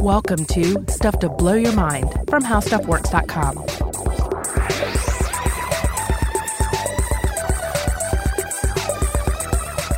Welcome to Stuff to Blow Your Mind from HowStuffWorks.com.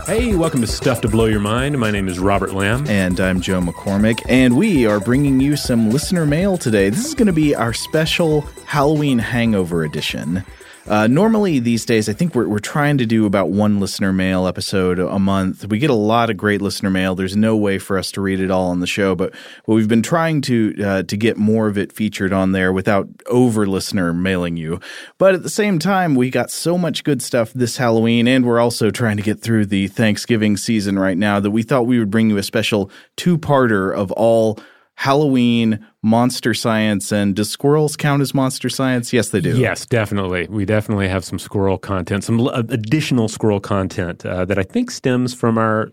Hey, welcome to Stuff to Blow Your Mind. My name is Robert Lamb. And I'm Joe McCormick, and we are bringing you some listener mail today. This is going to be our special Halloween hangover edition. Uh, normally these days, I think we're, we're trying to do about one listener mail episode a month. We get a lot of great listener mail. There's no way for us to read it all on the show, but we've been trying to uh, to get more of it featured on there without over listener mailing you. But at the same time, we got so much good stuff this Halloween, and we're also trying to get through the Thanksgiving season right now that we thought we would bring you a special two parter of all Halloween, monster science, and does squirrels count as monster science? Yes, they do. Yes, definitely. We definitely have some squirrel content, some additional squirrel content uh, that I think stems from our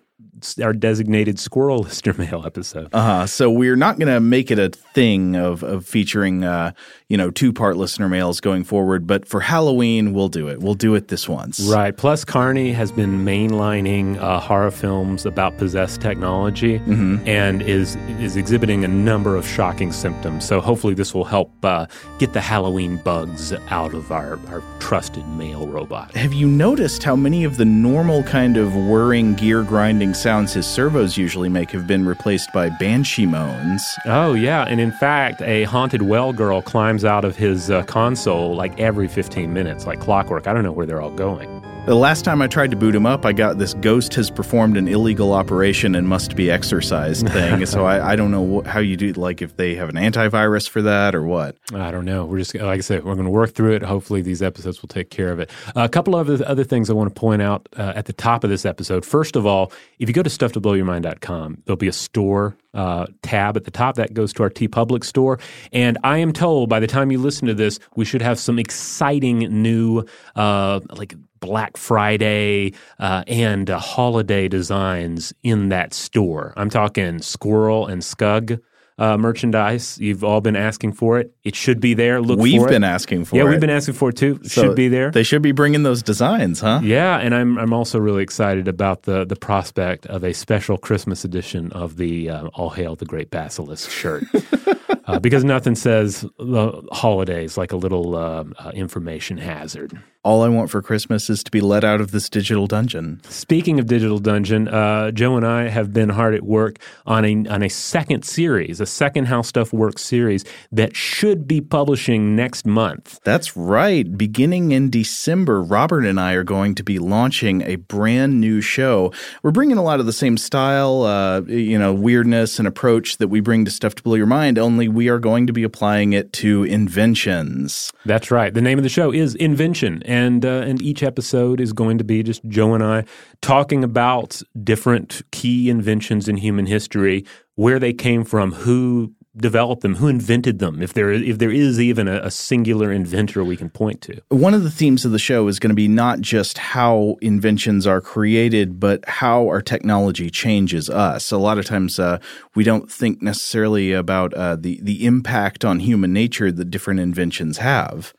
our designated squirrel listener mail episode. Uh huh. So we're not going to make it a thing of of featuring uh, you know two part listener mails going forward, but for Halloween we'll do it. We'll do it this once. Right. Plus, Carney has been mainlining uh, horror films about possessed technology mm-hmm. and is is exhibiting a number of shocking symptoms. So hopefully this will help uh, get the Halloween bugs out of our our trusted mail robot. Have you noticed how many of the normal kind of whirring gear grinding sounds sounds his servos usually make have been replaced by banshee moans. Oh, yeah. And in fact, a haunted well girl climbs out of his uh, console like every 15 minutes, like clockwork. I don't know where they're all going. The last time I tried to boot him up, I got this ghost has performed an illegal operation and must be exorcised thing. so I, I, don't know how you do, like if they have an antivirus for that or what. I don't know. We're just, like I said, we're going to work through it. Hopefully these episodes will take care of it. Uh, a couple of other things I want to point out uh, at the top of this episode. First of all, if you go to stufftoblowyourmind.com, there'll be a store uh, tab at the top that goes to our TeePublic store. And I am told by the time you listen to this, we should have some exciting new, uh, like Black Friday uh, and uh, holiday designs in that store. I'm talking Squirrel and Scug. Uh, merchandise. You've all been asking for it. It should be there. Look we've been asking for yeah, it. Yeah, we've been asking for it too. So should be there. They should be bringing those designs, huh? Yeah, and I'm I'm also really excited about the the prospect of a special Christmas edition of the uh, All Hail the Great Basilisk shirt. uh, because nothing says the holidays like a little uh, uh, information hazard. All I want for Christmas is to be let out of this digital dungeon. Speaking of digital dungeon, uh, Joe and I have been hard at work on a on a second series, a second How Stuff Works series that should be publishing next month. That's right. Beginning in December, Robert and I are going to be launching a brand new show. We're bringing a lot of the same style, uh, you know, weirdness and approach that we bring to Stuff to Blow Your Mind. Only we are going to be applying it to inventions. That's right. The name of the show is Invention and uh, and each episode is going to be just Joe and I talking about different key inventions in human history, where they came from, who developed them, who invented them, if there if there is even a, a, singular inventor we can point to. One of the themes of the show is going to be not just how inventions are created, but how our technology changes us. A lot of times, uh, we don't think necessarily about uh, the the impact on human nature that different inventions have.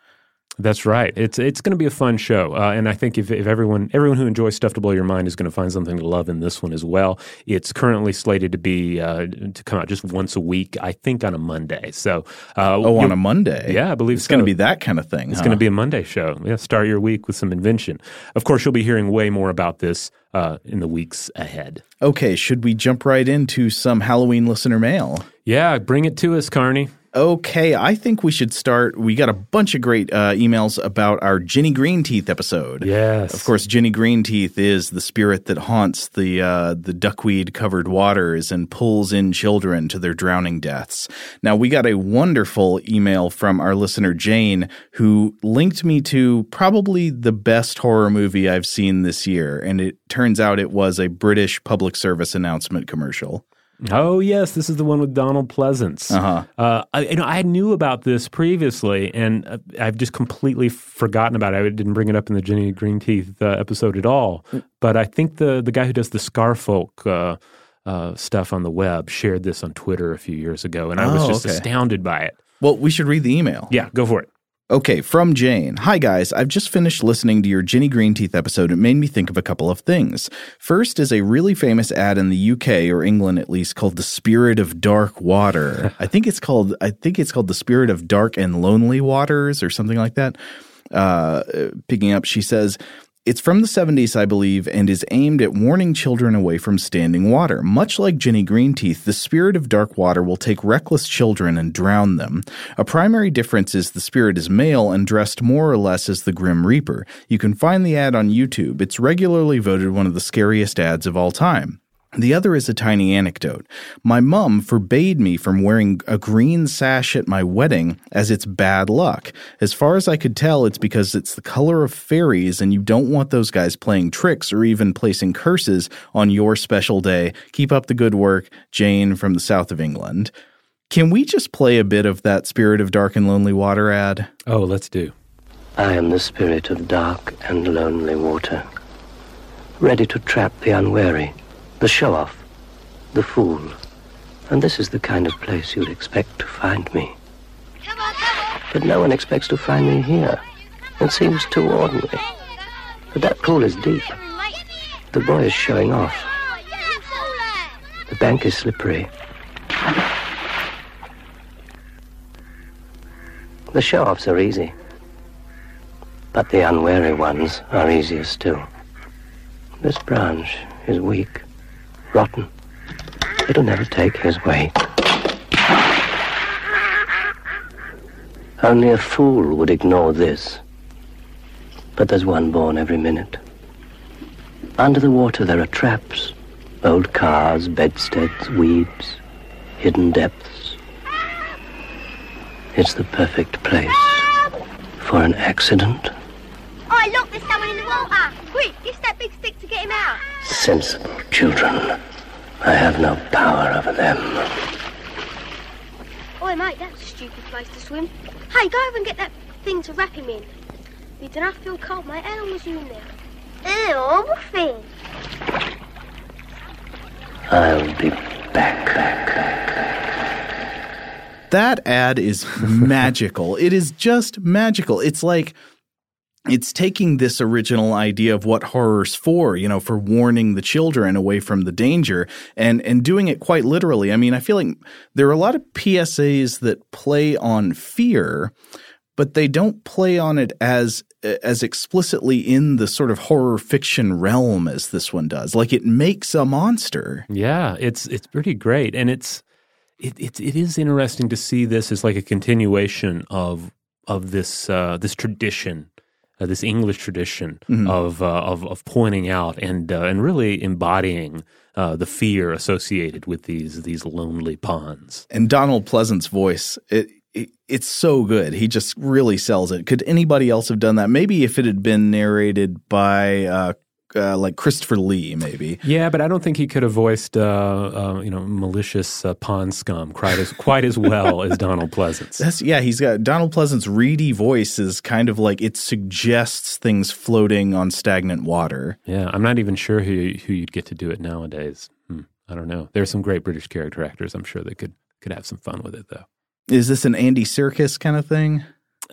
That's right. It's it's going to be a fun show, uh, and I think if, if everyone everyone who enjoys stuff to blow your mind is going to find something to love in this one as well. It's currently slated to be uh, to come out just once a week, I think on a Monday. So uh, oh, on a Monday, yeah, I believe it's so. going to be that kind of thing. It's huh? going to be a Monday show. Yeah, start your week with some invention. Of course, you'll be hearing way more about this uh, in the weeks ahead. Okay, should we jump right into some Halloween listener mail? Yeah, bring it to us, Carney. Okay, I think we should start. We got a bunch of great uh, emails about our Ginny Greenteeth episode. Yes, of course, Ginny Greenteeth is the spirit that haunts the uh, the duckweed covered waters and pulls in children to their drowning deaths. Now, we got a wonderful email from our listener Jane, who linked me to probably the best horror movie I've seen this year, and it turns out it was a British public service announcement commercial. Oh yes, this is the one with Donald Pleasence. Uh-huh. Uh, I, you know, I knew about this previously, and uh, I've just completely forgotten about it. I didn't bring it up in the Ginny Greenteeth uh, episode at all. But I think the the guy who does the Scarfolk uh, uh, stuff on the web shared this on Twitter a few years ago, and I was Oh, just okay. astounded by it. Well, we should read the email. Yeah, go for it. Okay, from Jane. Hi guys, I've just finished listening to your Ginny Greenteeth episode. It made me think of a couple of things. First is a really famous ad in the UK or England at least called The Spirit of Dark Water. I think it's called I think it's called The Spirit of Dark and Lonely Waters or something like that. Uh, picking up, she says, it's from the 70s, I believe, and is aimed at warning children away from standing water. Much like Ginny Greenteeth, the spirit of dark water will take reckless children and drown them. A primary difference is the spirit is male and dressed more or less as the Grim Reaper. You can find the ad on YouTube. It's regularly voted one of the scariest ads of all time. The other is a tiny anecdote. My mum forbade me from wearing a green sash at my wedding as it's bad luck. As far as I could tell, it's because it's the color of fairies and you don't want those guys playing tricks or even placing curses on your special day. Keep up the good work, Jane from the south of England. Can we just play a bit of that Spirit of Dark and Lonely Water ad? Oh, let's do. I am the spirit of dark and lonely water, ready to trap the unwary the show off, the fool. And this is the kind of place you'd expect to find me. But no one expects to find me here. It seems too ordinary. But that pool is deep. The boy is showing off. The bank is slippery. The show-offs are easy. But the unwary ones are easier still. This branch is weak rotten. It'll never take his way. Only a fool would ignore this. But there's one born every minute. Under the water there are traps. Old cars, bedsteads, weeds, hidden depths. It's the perfect place for an accident. Oh, look, there's someone in the water. Quick, use that big stick to get him out. Sensible children. I have no power over them. Oi, mate, that's a stupid place to swim. Hey, go over and get that thing to wrap him in. You do not feel cold, mate. How long was you in there? Ew, what thing? I'll be back. back, back. That ad is magical. it is just magical. It's like it's taking this original idea of what horror's for, you know, for warning the children away from the danger and and doing it quite literally. I mean, I feel like there are a lot of PSAs that play on fear, but they don't play on it as as explicitly in the sort of horror fiction realm as this one does. Like it makes a monster. Yeah, it's it's pretty great and it's it, it, it is interesting to see this as like a continuation of of this uh, this tradition uh, this English tradition mm-hmm. of, uh, of of pointing out and uh, and really embodying uh, the fear associated with these these lonely ponds. And Donald Pleasence's voice, it, it, it's so good. He just really sells it. Could anybody else have done that? Maybe if it had been narrated by uh, like Christopher Lee, maybe. Yeah, but I don't think he could have voiced, uh, uh, you know, malicious uh, pond scum quite as quite as well as Donald Pleasence. That's yeah. He's got Donald Pleasence's reedy voice is kind of like it suggests things floating on stagnant water. Yeah, I'm not even sure who who you'd get to do it nowadays. Hmm, I don't know. There's some great British character actors. I'm sure they could could have some fun with it though. Is this an Andy Serkis kind of thing?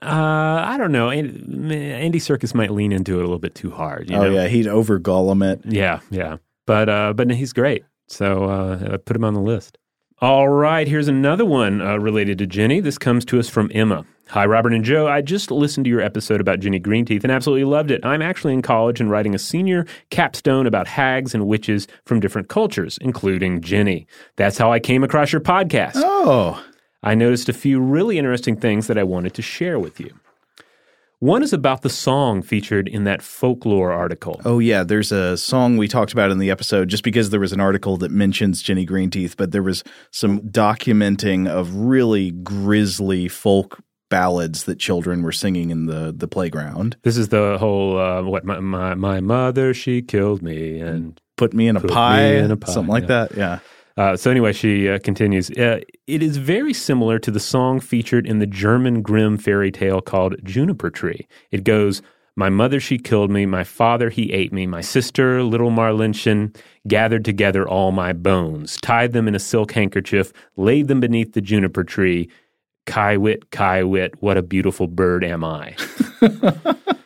Uh, I don't know. Andy Serkis might lean into it a little bit too hard. oh know? yeah, he'd over Gollum it. Yeah, yeah. But uh, but he's great. So uh, put him on the list. All right, here's another one uh, related to Jenny. This comes to us from Emma. Hi, Robert and Joe. I just listened to your episode about Ginny Greenteeth and absolutely loved it. I'm actually in college and writing a senior capstone about hags and witches from different cultures, including Jenny. That's how I came across your podcast. Oh. I noticed a few really interesting things that I wanted to share with you. One is about the song featured in that folklore article. Oh, yeah. There's a song we talked about in the episode just because there was an article that mentions Ginny Greenteeth, but there was some documenting of really grisly folk ballads that children were singing in the, the playground. This is the whole, uh, what, my, my, my, mother, she killed me and put me in a, pie, in a pie, something like yeah. that. Yeah. Uh, so anyway, she uh, continues. Uh, it is very similar to the song featured in the German Grimm fairy tale called Juniper Tree. It goes, "My mother she killed me, my father he ate me, my sister little Marlinchen gathered together all my bones, tied them in a silk handkerchief, laid them beneath the juniper tree." Kai-wit, Kai-wit, what a beautiful bird am I.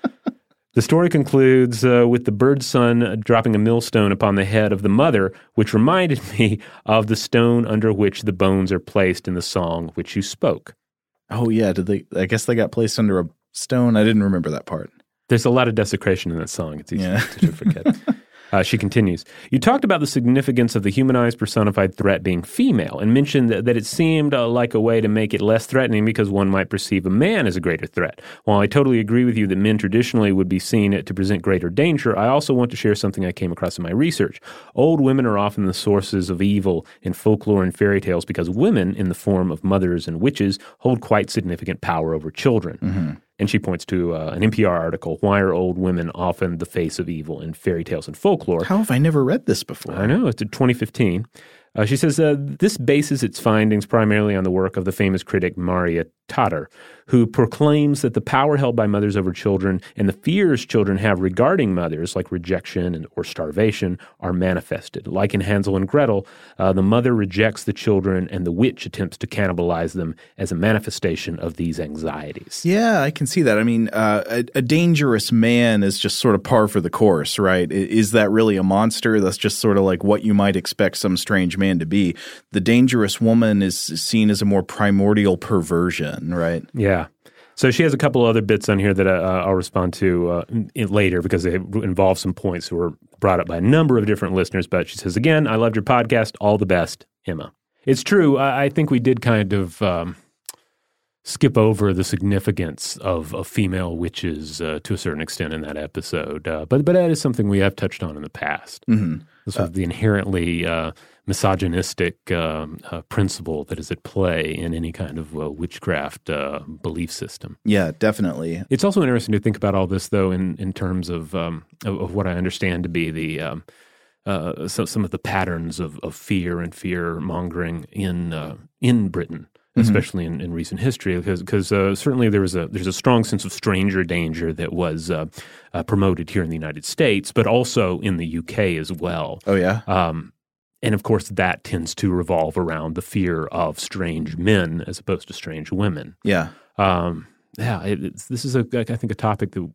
the story concludes uh, with the bird's son dropping a millstone upon the head of the mother, which reminded me of the stone under which the bones are placed in the song which you spoke. Oh yeah, did they? I guess they got placed under a stone. I didn't remember that part. There's a lot of desecration in that song. It's easy Yeah. to forget. Uh, she continues. You talked about the significance of the humanized personified threat being female and mentioned that, that it seemed uh, like a way to make it less threatening because one might perceive a man as a greater threat. While I totally agree with you that men traditionally would be seen to present greater danger, I also want to share something I came across in my research. Old women are often the sources of evil in folklore and fairy tales because women, in the form of mothers and witches, hold quite significant power over children. And she points to uh, an NPR article Why are old women often the face of evil in fairy tales and folklore? How have I never read this before? I know, it's in 2015. Uh, she says uh, this bases its findings primarily on the work of the famous critic Maria Tatar, who proclaims that the power held by mothers over children and the fears children have regarding mothers, like rejection and, or starvation, are manifested. Like in Hansel and Gretel, uh, the mother rejects the children and the witch attempts to cannibalize them as a manifestation of these anxieties. Yeah, I can see that. I mean, uh, a, a dangerous man is just sort of par for the course, right? Is that really a monster? That's just sort of like what you might expect some strange man to be. The dangerous woman is seen as a more primordial perversion, right? Yeah. So she has a couple other bits on here that uh, I'll respond to uh, in, later because they involve some points that were brought up by a number of different listeners. But she says, again, I loved your podcast. All the best, Emma. It's true. I, I think we did kind of um, skip over the significance of, of female witches uh, to a certain extent in that episode. Uh, but, but that is something we have touched on in the past. Mm-hmm. Sort of the inherently uh, misogynistic um, uh, principle that is at play in any kind of uh, witchcraft uh, belief system. Yeah, definitely. It's also interesting to think about all this, though, in, in terms of, um, of of what I understand to be the um, uh, so, some of the patterns of, of fear and fear mongering in uh, in Britain, especially in, in recent history, because because uh, certainly there was a there's a strong sense of stranger danger that was uh, uh, promoted here in the United States, but also in the UK as well. Oh yeah. Um, and of course, that tends to revolve around the fear of strange men as opposed to strange women. Yeah. Um, yeah, it, it's, this is a I think a topic that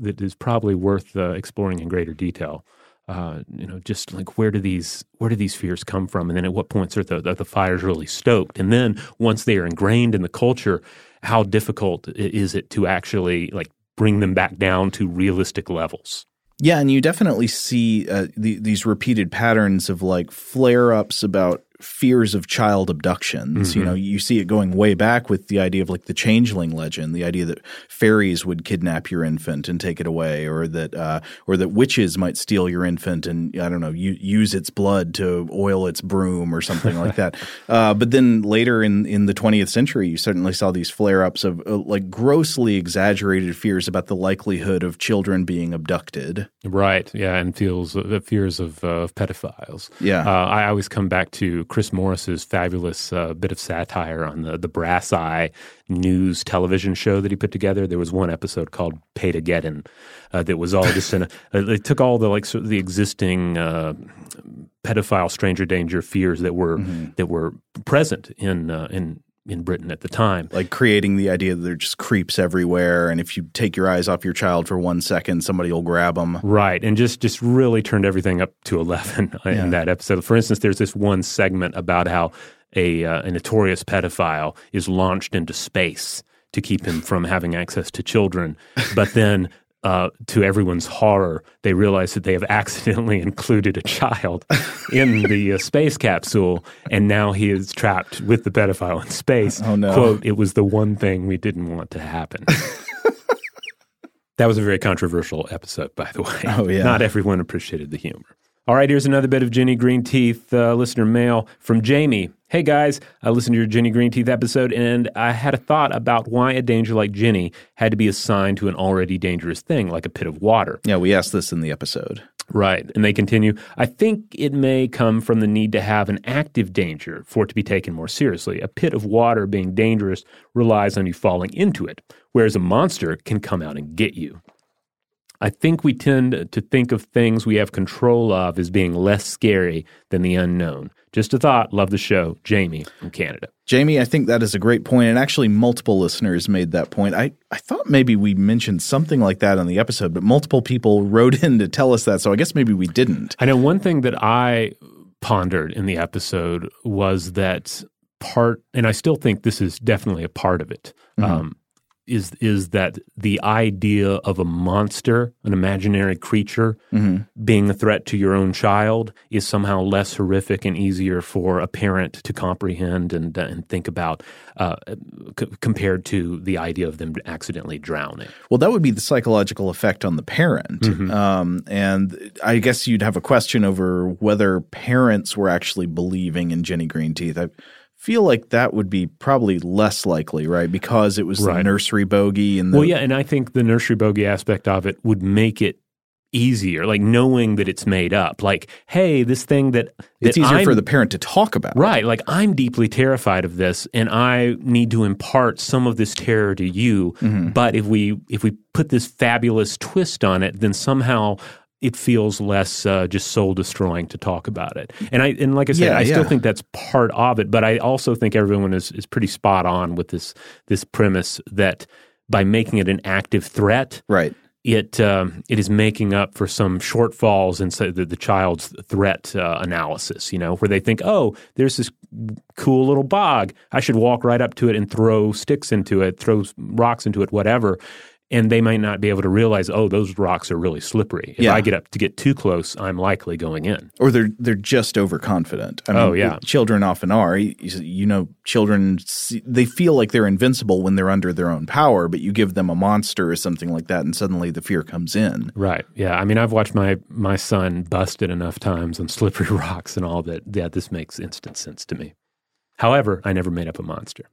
that is probably worth uh, exploring in greater detail. Uh, you know, just like where do these where do these fears come from, and then at what points are the are the fires really stoked, and then once they are ingrained in the culture, how difficult is it to actually like bring them back down to realistic levels? Yeah, and you definitely see uh, the, these repeated patterns of like flare ups about fears of child abductions. You know, you see it going way back with the idea of like the changeling legend, the idea that fairies would kidnap your infant and take it away, or that uh, or that witches might steal your infant and I don't know, u- use its blood to oil its broom or something like that. Uh, but then later in in the 20th century, you certainly saw these flare ups of uh, like grossly exaggerated fears about the likelihood of children being abducted. Right. Yeah, and feels uh, fears of, uh, of pedophiles. Yeah. Uh, I always come back to Chris Morris's fabulous uh, bit of satire on the the Brass Eye news television show that he put together. There was one episode called Paedogeddon uh, that was all just in. A, they took all the like sort of the existing uh, pedophile stranger danger fears that were that were present in uh, in in Britain at the time. like creating the idea that there are just creeps everywhere, and if you take your eyes off your child for one second, somebody will grab them. Right, and just just really turned everything up to eleven in that episode. For instance, there's this one segment about how a, uh, a notorious pedophile is launched into space to keep him from having access to children, but then. Uh, to everyone's horror, they realize that they have accidentally included a child in the uh, space capsule, and now he is trapped with the pedophile in space. Oh, no. Quote, it was the one thing we didn't want to happen. That was a very controversial episode, by the way. Oh, yeah. Not everyone appreciated the humor. All right, here's another bit of Jenny Green Teeth uh, listener mail from Jamie. Hey guys, I listened to your Jenny Green Teeth episode and I had a thought about why a danger like Jenny had to be assigned to an already dangerous thing like a pit of water. Yeah, we asked this in the episode. Right. And they continue I think it may come from the need to have an active danger for it to be taken more seriously. A pit of water being dangerous relies on you falling into it, whereas a monster can come out and get you. I think we tend to think of things we have control of as being less scary than the unknown. Just a thought. Love the show. Jamie from Canada. Jamie, I think that is a great point, and actually, multiple listeners made that point. I, I thought maybe we mentioned something like that on the episode, but multiple people wrote in to tell us that, so I guess maybe we didn't. I know one thing that I pondered in the episode was that part, and I still think this is definitely a part of it. Mm-hmm. Um, is is that the idea of a monster, an imaginary creature, Mm-hmm. being a threat to your own child is somehow less horrific and easier for a parent to comprehend and uh, and think about uh, c- compared to the idea of them accidentally drowning. Well, that would be the psychological effect on the parent. Mm-hmm. Um, and I guess you'd have a question over whether parents were actually believing in Jenny Greenteeth. I feel like that would be probably less likely, right? Because it was the nursery bogey and the Well, yeah, and I think the nursery bogey aspect of it would make it easier, like knowing that it's made up. Like, hey, this thing that, that it's easier I'm, for the parent to talk about. Right. Like I'm deeply terrified of this and I need to impart some of this terror to you. Mm-hmm. But if we if we put this fabulous twist on it, then somehow it feels less uh, just soul destroying to talk about it. And I and like I said, Yeah, I still yeah. think that's part of it. But I also think everyone is is pretty spot on with this this premise that by making it an active threat, Right. it um, it is making up for some shortfalls in so the, the child's threat uh, analysis. You know, where they think, oh, there's this cool little bog, I should walk right up to it and throw sticks into it, throw rocks into it, whatever. And they might not be able to realize, oh, those rocks are really slippery. If Yeah. I get up to get too close, I'm likely going in. Or they're they're just overconfident. I oh, mean, Oh, yeah. children often are. You, you know, children they feel like they're invincible when they're under their own power, but you give them a monster or something like that, and suddenly the fear comes in. Right. Yeah. I mean, I've watched my my son busted enough times on slippery rocks and all that. Yeah, this makes instant sense to me. However, I never made up a monster.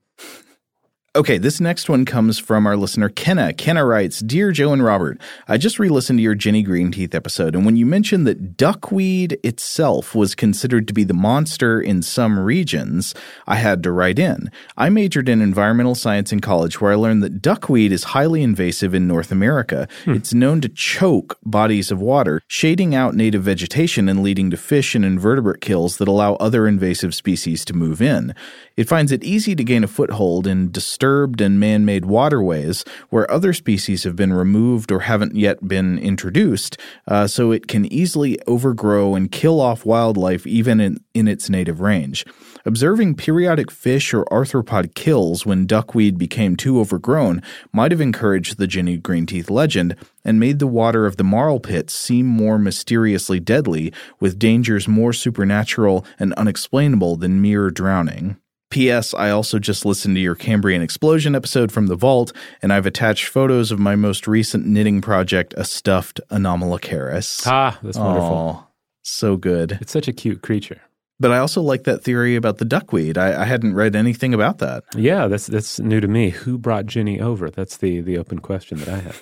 Okay, this next one comes from our listener, Kenna. Kenna writes Dear Joe and Robert, I just re listened to your Jenny Greenteeth episode, and when you mentioned that duckweed itself was considered to be the monster in some regions, I had to write in. I majored in environmental science in college, where I learned that duckweed is highly invasive in North America. Hmm. It's known to choke bodies of water, shading out native vegetation and leading to fish and invertebrate kills that allow other invasive species to move in. It finds it easy to gain a foothold in disturbed and man made waterways where other species have been removed or haven't yet been introduced, uh, so it can easily overgrow and kill off wildlife even in, in its native range. Observing periodic fish or arthropod kills when duckweed became too overgrown might have encouraged the Jenny Greenteeth legend and made the water of the marl pits seem more mysteriously deadly, with dangers more supernatural and unexplainable than mere drowning. P.S. I also just listened to your Cambrian explosion episode from the vault, and I've attached photos of my most recent knitting project, a stuffed Anomalocaris. Ah, that's wonderful. Aw, so good. It's such a cute creature. But I also like that theory about the duckweed. I, I hadn't read anything about that. Yeah, that's that's new to me. Who brought Jenny over? That's the the open question that I have.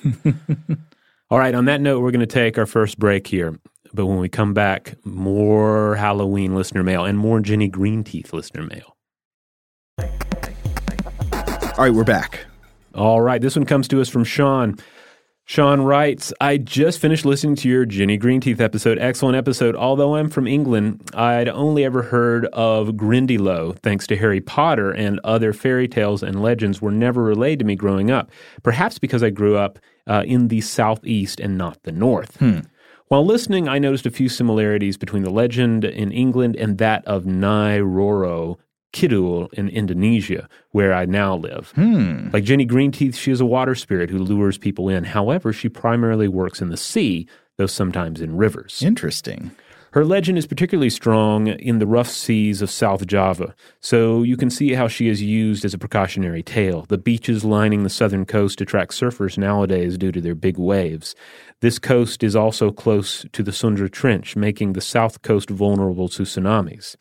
All right, on that note, we're going to take our first break here. But when we come back, more Halloween listener mail and more Jenny Greenteeth listener mail. All right, we're back. All right, this one comes to us from Sean. Sean writes, I just finished listening to your Jenny Greenteeth episode. Excellent episode. Although I'm from England, I'd only ever heard of Grindylow, thanks to Harry Potter and other fairy tales and legends were never relayed to me growing up. Perhaps because I grew up uh, in the southeast and not the north. While listening, I noticed a few similarities between the legend in England and that of Nyai Roro Kidul in Indonesia, where I now live. Hmm. Like Jenny Greenteeth, she is a water spirit who lures people in. However, she primarily works in the sea, though sometimes in rivers. Interesting. Her legend is particularly strong in the rough seas of South Java, so you can see how she is used as a precautionary tale. The beaches lining the southern coast attract surfers nowadays due to their big waves. This coast is also close to the Sunda Trench, making the south coast vulnerable to tsunamis.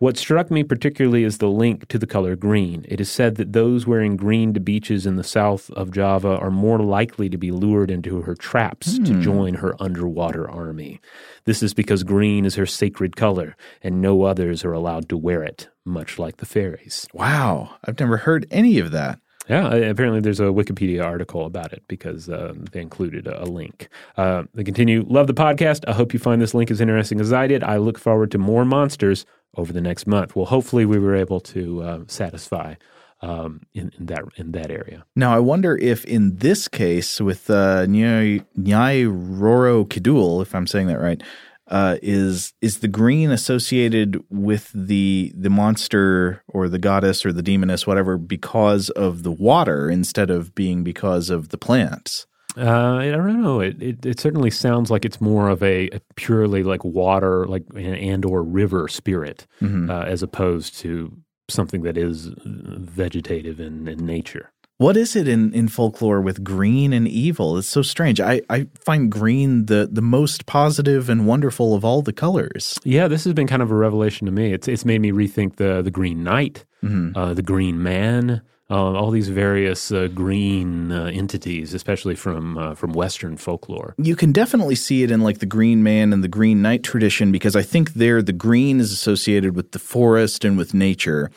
What struck me particularly is the link to the color green. It is said that those wearing green to beaches in the south of Java are more likely to be lured into her traps to join her underwater army. This is because green is her sacred color, and no others are allowed to wear it, much like the fairies. Wow, I've never heard any of that. Yeah, apparently there's a Wikipedia article about it because uh, they included a, a link. Uh, they continue, love the podcast. I hope you find this link as interesting as I did. I look forward to more monsters over the next month. Well, hopefully we were able to uh, satisfy um, in, in that in that area. Now, I wonder if in this case with uh, Nyai Roro Kidul, if I'm saying that right, uh, is is the green associated with the the monster or the goddess or the demoness, whatever, because of the water instead of being because of the plants? Uh, I don't know. It, it, it certainly sounds like it's more of a, a purely like water, like and or river spirit, Mm-hmm. uh, as opposed to something that is vegetative in, in nature. What is it in, in folklore with green and evil? It's so strange. I, I find green the, the most positive and wonderful of all the colors. Yeah, this has been kind of a revelation to me. It's it's made me rethink the the Green Knight, uh, the Green Man, uh, all these various uh, green uh, entities, especially from uh, from Western folklore. You can definitely see it in like the Green Man and the Green Knight tradition because I think there the green is associated with the forest and with nature,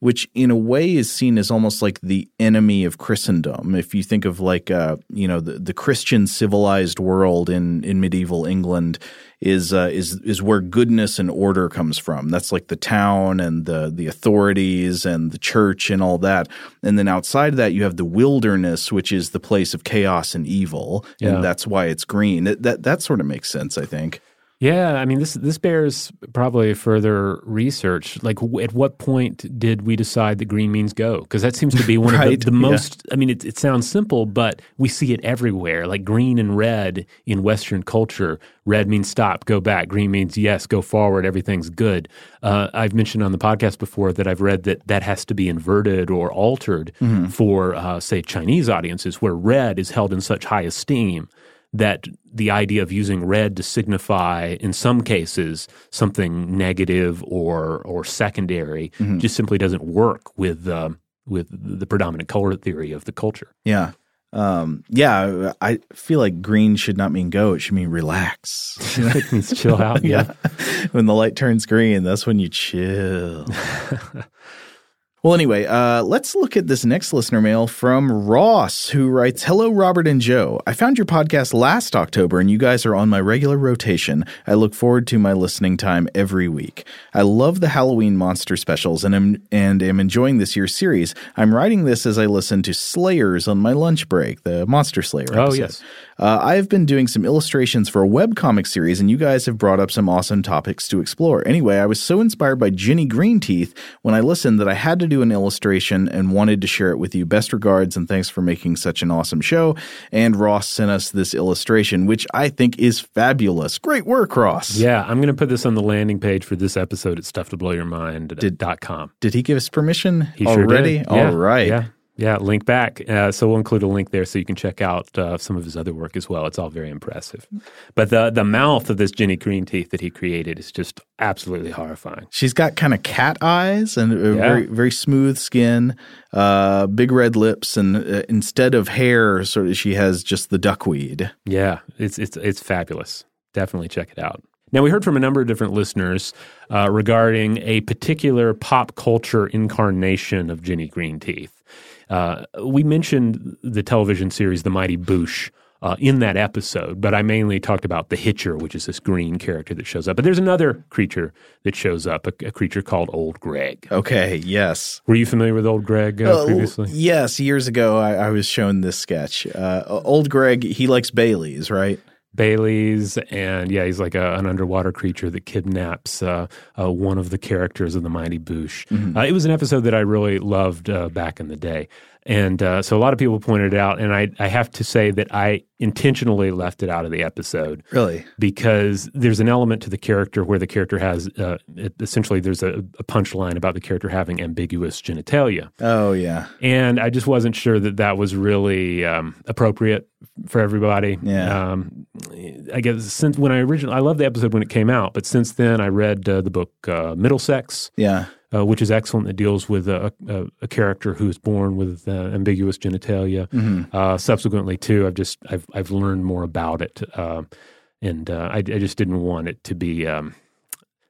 which in a way is seen as almost like the enemy of Christendom. If you think of like uh, you know the, the Christian civilized world in in medieval England is uh, is is where goodness and order comes from. That's like the town and the the authorities and the church and all that. And then outside of that, you have the wilderness, which is the place of chaos and evil, Yeah. and that's why it's green. That, that that sort of makes sense, I think. Yeah, I mean this this bears probably further research. Like, w- at what point did we decide that green means go? Because that seems to be one Right, of the, the yeah. most. I mean, it, it sounds simple, but we see it everywhere. Like green and red in Western culture. Red means stop, go back. Green means yes, go forward. Everything's good. Uh, I've mentioned on the podcast before that I've read that that has to be inverted or altered for, uh, say, Chinese audiences, where red is held in such high esteem that the idea of using red to signify, in some cases, something negative or or secondary just simply doesn't work with um, with the predominant color theory of the culture. Yeah. Um, yeah, I feel like green should not mean go; it should mean relax. it means chill out. Yeah. when the light turns green, that's when you chill. well, anyway, uh, let's look at this next listener mail from Ross, who writes Hello, Robert and Joe. I found your podcast last October, and you guys are on my regular rotation. I look forward to my listening time every week. I love the Halloween monster specials and am, and am enjoying this year's series. I'm writing this as I listen to Slayers on my lunch break, the Monster Slayer. Oh, episode. yes. Uh, I've been doing some illustrations for a webcomic series, and you guys have brought up some awesome topics to explore. Anyway, I was so inspired by Ginny Greenteeth when I listened that I had to do an illustration and wanted to share it with you. Best regards, and thanks for making such an awesome show. And Ross sent us this illustration, which I think is fabulous. Great work, Ross. Yeah, I'm going to put this on the landing page for this episode at stufftoblowyourmind.com. Did did he give us permission He sure already? did. Yeah, All right. Yeah. Yeah, link back. Uh, so we'll include a link there so you can check out uh, some of his other work as well. It's all very impressive. But the the mouth of this Ginny Green teeth that he created is just absolutely horrifying. She's got kind of cat eyes and Yeah. very very smooth skin, uh, big red lips, and uh, instead of hair, sort of she has just the duckweed. Yeah, it's it's it's fabulous. Definitely check it out. Now we heard from a number of different listeners uh, regarding a particular pop culture incarnation of Ginny Green Teeth. Uh, we mentioned the television series The Mighty Boosh uh, in that episode, but I mainly talked about the Hitcher, which is this green character that shows up. But there's another creature that shows up, a, a creature called Old Greg. Okay, yes. Were you familiar with Old Greg uh, Uh, previously? yes, years ago I, I was shown this sketch. Uh, old Greg, he likes Bailey's, right? Bailey's, and yeah, he's like a, an underwater creature that kidnaps uh, uh, one of the characters of the Mighty Boosh. Uh, it was an episode that I really loved uh, back in the day. And uh, so a lot of people pointed it out, and I, I have to say that I intentionally left it out of the episode Really? because there's an element to the character where the character has uh, it- essentially there's a, a punchline about the character having ambiguous genitalia. Oh yeah. And I just wasn't sure that that was really um, appropriate for everybody. Yeah. Um, I guess since when I originally, I loved the episode when it came out, but since then I read uh, the book uh, Middlesex, Yeah. Uh, which is excellent. That deals with a, a, a character who is born with uh, ambiguous genitalia. Uh, subsequently, too, I've just I've I've learned more about it, uh, and uh, I, I just didn't want it to be. Um,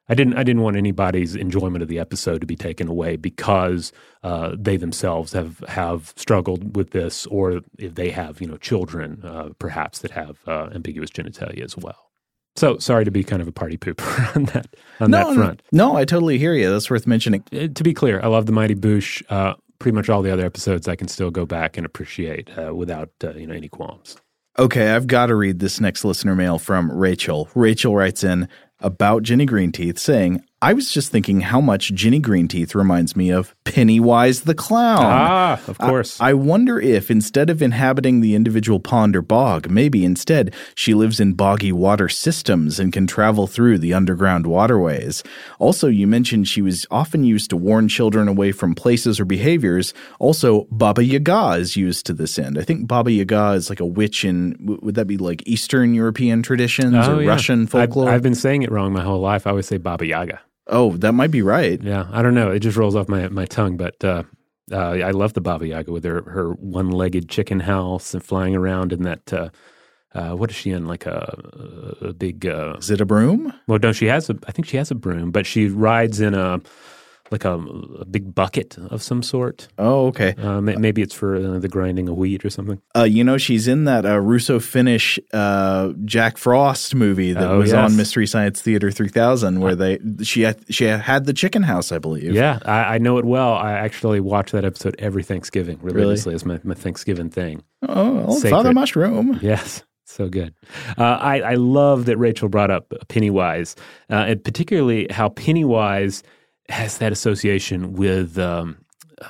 I didn't I didn't want anybody's enjoyment of the episode to be taken away because uh, they themselves have have struggled with this, or if they have you know children uh, perhaps that have uh, ambiguous genitalia as well. So sorry to be kind of a party pooper on that on no, that front. No, I totally hear you. That's worth mentioning. Uh, to be clear, I love the Mighty Boosh. Uh, pretty much all the other episodes I can still go back and appreciate uh, without you know any qualms. Okay, I've got to read this next listener mail from Rachel. Rachel writes in about Ginny Greenteeth, saying, I was just thinking how much Ginny Greenteeth reminds me of Pennywise the Clown. Ah, of course. I, I, wonder if instead of inhabiting the individual pond or bog, maybe instead she lives in boggy water systems and can travel through the underground waterways. Also, you mentioned she was often used to warn children away from places or behaviors. Also, Baba Yaga is used to this end. I think Baba Yaga is like a witch in, would that be like Eastern European traditions oh, or yeah. Russian folklore? I've, I've been saying it wrong my whole life. I always say Baba Yaga. Oh, that might be right. Yeah, I don't know. It just rolls off my, my tongue, but uh, uh, I love the Baba Yaga with her, her one legged chicken house and flying around in that. Uh, uh, what is she in? Like a, a big. Uh, is it a broom? Well, no, she has a. I think she has a broom, but she rides in a like a, a, big bucket of some sort. Oh, okay. Uh, maybe it's for uh, the grinding of wheat or something. Uh, you know, she's in that uh, Russo Finnish uh, Jack Frost movie that oh, was yes. on Mystery Science Theater 3000, where they she had, she had the chicken house, I believe. Yeah, I, I know it well. I actually watch that episode every Thanksgiving religiously really? as my, my Thanksgiving thing. Oh, Father Mushroom. Yes. So good. Uh, I, I love that Rachel brought up Pennywise, uh, and particularly how Pennywise has that association with um,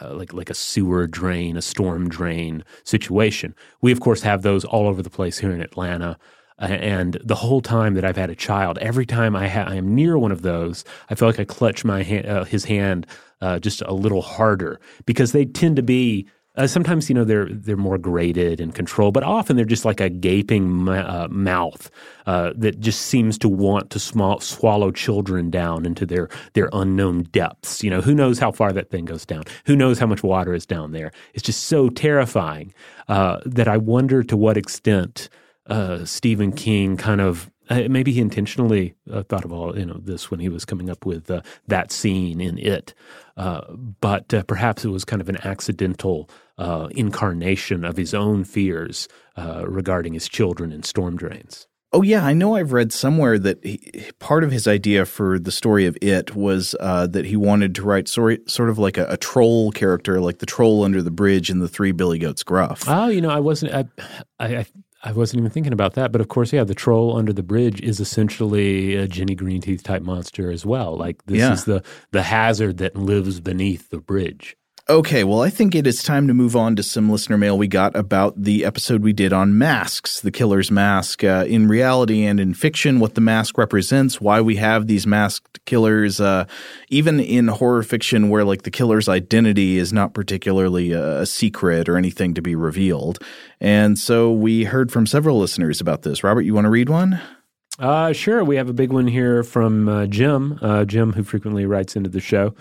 uh, like like a sewer drain, a storm drain situation. We of course have those all over the place here in Atlanta. And the whole time that I've had a child, every time I, ha- I am near one of those, I feel like I clutch my ha- uh, his hand uh, just a little harder because they tend to be uh, sometimes you know they're they're more graded and controlled, but often they're just like a gaping ma- uh, mouth uh, that just seems to want to swallow children down into their their unknown depths. You know, who knows how far that thing goes down? Who knows how much water is down there? It's just so terrifying uh, that I wonder to what extent uh, Stephen King kind of uh, maybe he intentionally uh, thought of all you know this when he was coming up with uh, that scene in it, uh, but perhaps it was kind of an accidental uh, incarnation of his own fears uh, regarding his children and storm drains. Oh yeah, I know. I've read somewhere that he, part of his idea for the story of it was uh, that he wanted to write story, sort of like a, a, troll character, like the troll under the bridge in the Three Billy Goats Gruff. Oh, you know, I wasn't. I, I, I wasn't even thinking about that, but of course, yeah, the troll under the bridge is essentially a Ginny Greenteeth type monster as well. Like this yeah. is the the hazard that lives beneath the bridge. Okay, well, I think it is time to move on to some listener mail we got about the episode we did on masks, the killer's mask. Uh, in reality and in fiction, what the mask represents, why we have these masked killers, uh, even in horror fiction where like the killer's identity is not particularly a, a secret or anything to be revealed. And so we heard from several listeners about this. Robert, you want to read one? Uh, sure. We have a big one here from uh, Jim, uh, Jim, who frequently writes into the show.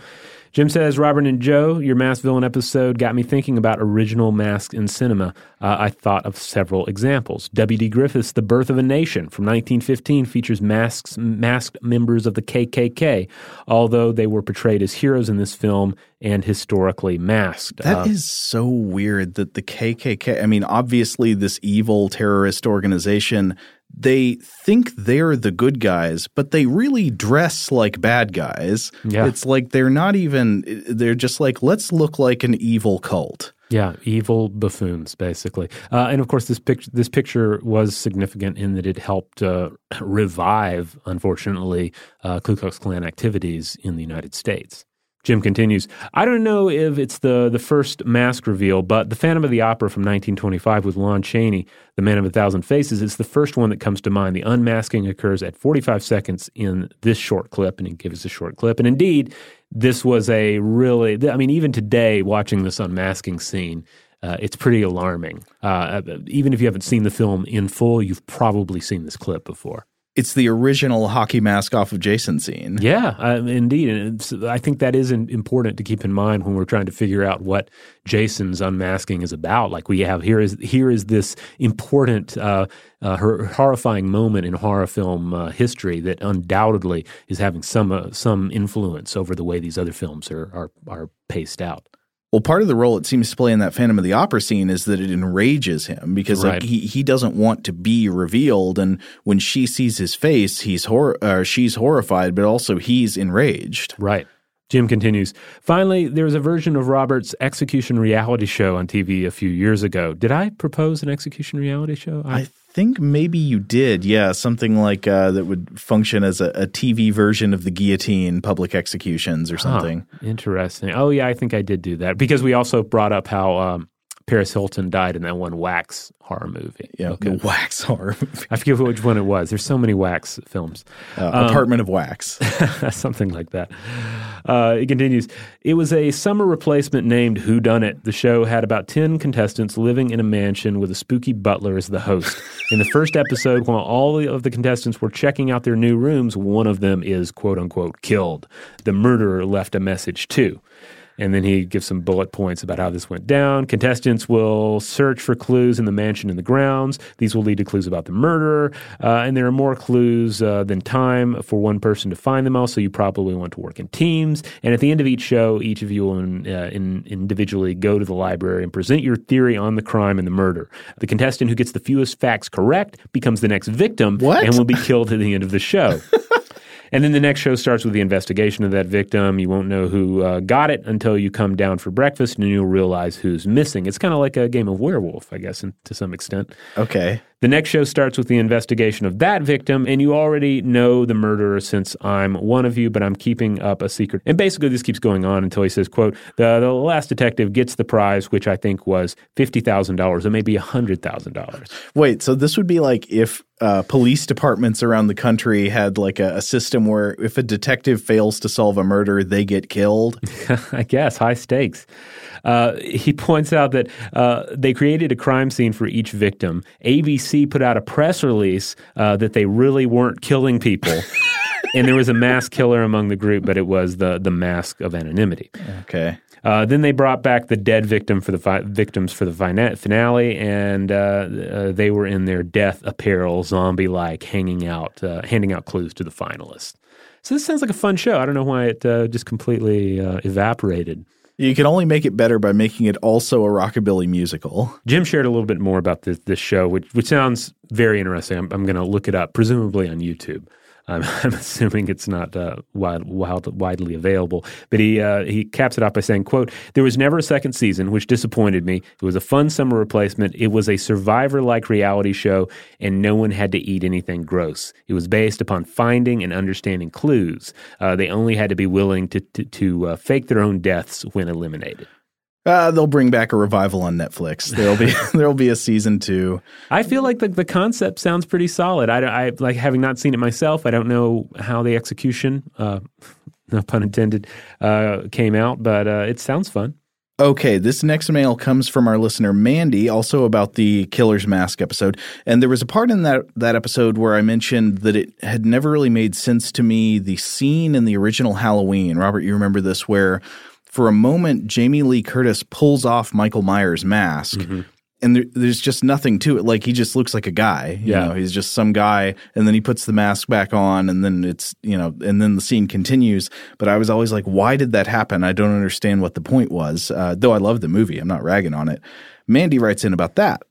Jim says, Robert and Joe, your mask Villain episode got me thinking about original masks in cinema. Uh, I thought of several examples. W.D. Griffith's The Birth of a Nation from 1915 features masks, masked members of the KKK, although they were portrayed as heroes in this film and historically masked. That uh, is so weird that the KKK, I mean, obviously, this evil terrorist organization they think they're the good guys, but they really dress like bad guys. Yeah. It's like they're not even, they're just like, let's look like an evil cult. Yeah, evil buffoons, basically. Uh, and of course, this picture this picture was significant in that it helped uh, revive, unfortunately, uh, Ku Klux Klan activities in the United States. Jim continues, I don't know if it's the, the first mask reveal, but The Phantom of the Opera from 1925 with Lon Chaney, The Man of a Thousand Faces, is the first one that comes to mind. The unmasking occurs at 45 seconds in this short clip, and he gives us a short clip. And indeed, this was a really, I mean, even today, watching this unmasking scene, uh, it's pretty alarming. Uh, even if you haven't seen the film in full, you've probably seen this clip before. It's the original hockey mask off of Jason scene. Yeah, uh, indeed. And I think that is important to keep in mind when we're trying to figure out what Jason's unmasking is about. Like we have here is here is this important, uh, uh, horrifying moment in horror film uh, history that undoubtedly is having some uh, some influence over the way these other films are are, are paced out. Well, part of the role it seems to play in that Phantom of the Opera scene is that it enrages him because right. like he he doesn't want to be revealed, and when she sees his face, he's hor- uh, she's horrified, but also he's enraged. Right. Jim continues. Finally, there was a version of Robert's execution reality show on TV a few years ago. Did I propose an execution reality show? I, I think maybe you did. Yeah, something like uh, that would function as a, a, TV version of the guillotine public executions or something. Huh, interesting. Oh, yeah, I think I did do that because we also brought up how um, Paris Hilton died in that one Wax horror movie. Yeah, okay. the Wax horror movie. I forget which one it was. There's so many Wax films. Uh, um, Apartment of Wax. something like that. Uh, it continues. It was a summer replacement named Who Done It. The show had about 10 contestants living in a mansion with a spooky butler as the host. In the first episode, while all of the contestants were checking out their new rooms, one of them is quote unquote killed. The murderer left a message too. And then he gives some bullet points about how this went down. Contestants will search for clues in the mansion and the grounds. These will lead to clues about the murderer. Uh, and there are more clues uh, than time for one person to find them all. So you probably want to work in teams. And at the end of each show, each of you will in, uh, in, individually go to the library and present your theory on the crime and the murder. The contestant who gets the fewest facts correct becomes the next victim what? and will be killed at the end of the show. And then the next show starts with the investigation of that victim. You won't know who uh, got it until you come down for breakfast and you'll realize who's missing. It's kind of like a game of werewolf, I guess, in, to some extent. Okay. The next show starts with the investigation of that victim, and you already know the murderer since I'm one of you, but I'm keeping up a secret. And basically, this keeps going on until he says, "quote The, the last detective gets the prize, which I think was fifty thousand dollars, or maybe hundred thousand dollars." Wait, so this would be like if uh, police departments around the country had like a, a, system where if a detective fails to solve a murder, they get killed. I guess high stakes. Uh, he points out that uh, they created a crime scene for each victim. ABC put out a press release uh, that they really weren't killing people. and there was a mass killer among the group, but it was the the mask of anonymity. Okay. Uh, then they brought back the dead victim for the fi- victims for the fina- finale, and uh, uh, they were in their death apparel, zombie-like, hanging out, uh, handing out clues to the finalists. So this sounds like a fun show. I don't know why it uh, just completely uh, evaporated. You can only make it better by making it also a rockabilly musical. Jim shared a little bit more about this, this show, which, which sounds very interesting. I'm, I'm going to look it up, presumably on YouTube. I'm, I'm assuming it's not uh, wild, widely available. But he uh, he caps it off by saying, "quote There was never a second season, which disappointed me. It was a fun summer replacement. It was a Survivor-like reality show, and no one had to eat anything gross. It was based upon finding and understanding clues. Uh, they only had to be willing to to, to uh, fake their own deaths when eliminated." Uh, they'll bring back a revival on Netflix. There'll be there'll be a season two. I feel like the the concept sounds pretty solid. I, I like having not seen it myself. I don't know how the execution, uh, no pun intended, uh, came out, but uh, it sounds fun. Okay, this next mail comes from our listener Mandy, also about the Killer's Mask episode. And there was a part in that that episode where I mentioned that it had never really made sense to me the scene in the original Halloween. Robert, you remember this where for a moment, Jamie Lee Curtis pulls off Michael Myers' mask. Mm-hmm. And there, there's just nothing to it. Like he just looks like a guy. You yeah. know, he's just some guy. And then he puts the mask back on, and then it's you know, and then the scene continues. But I was always like, why did that happen? I don't understand what the point was. Uh, though I love the movie, I'm not ragging on it. Mandy writes in about that.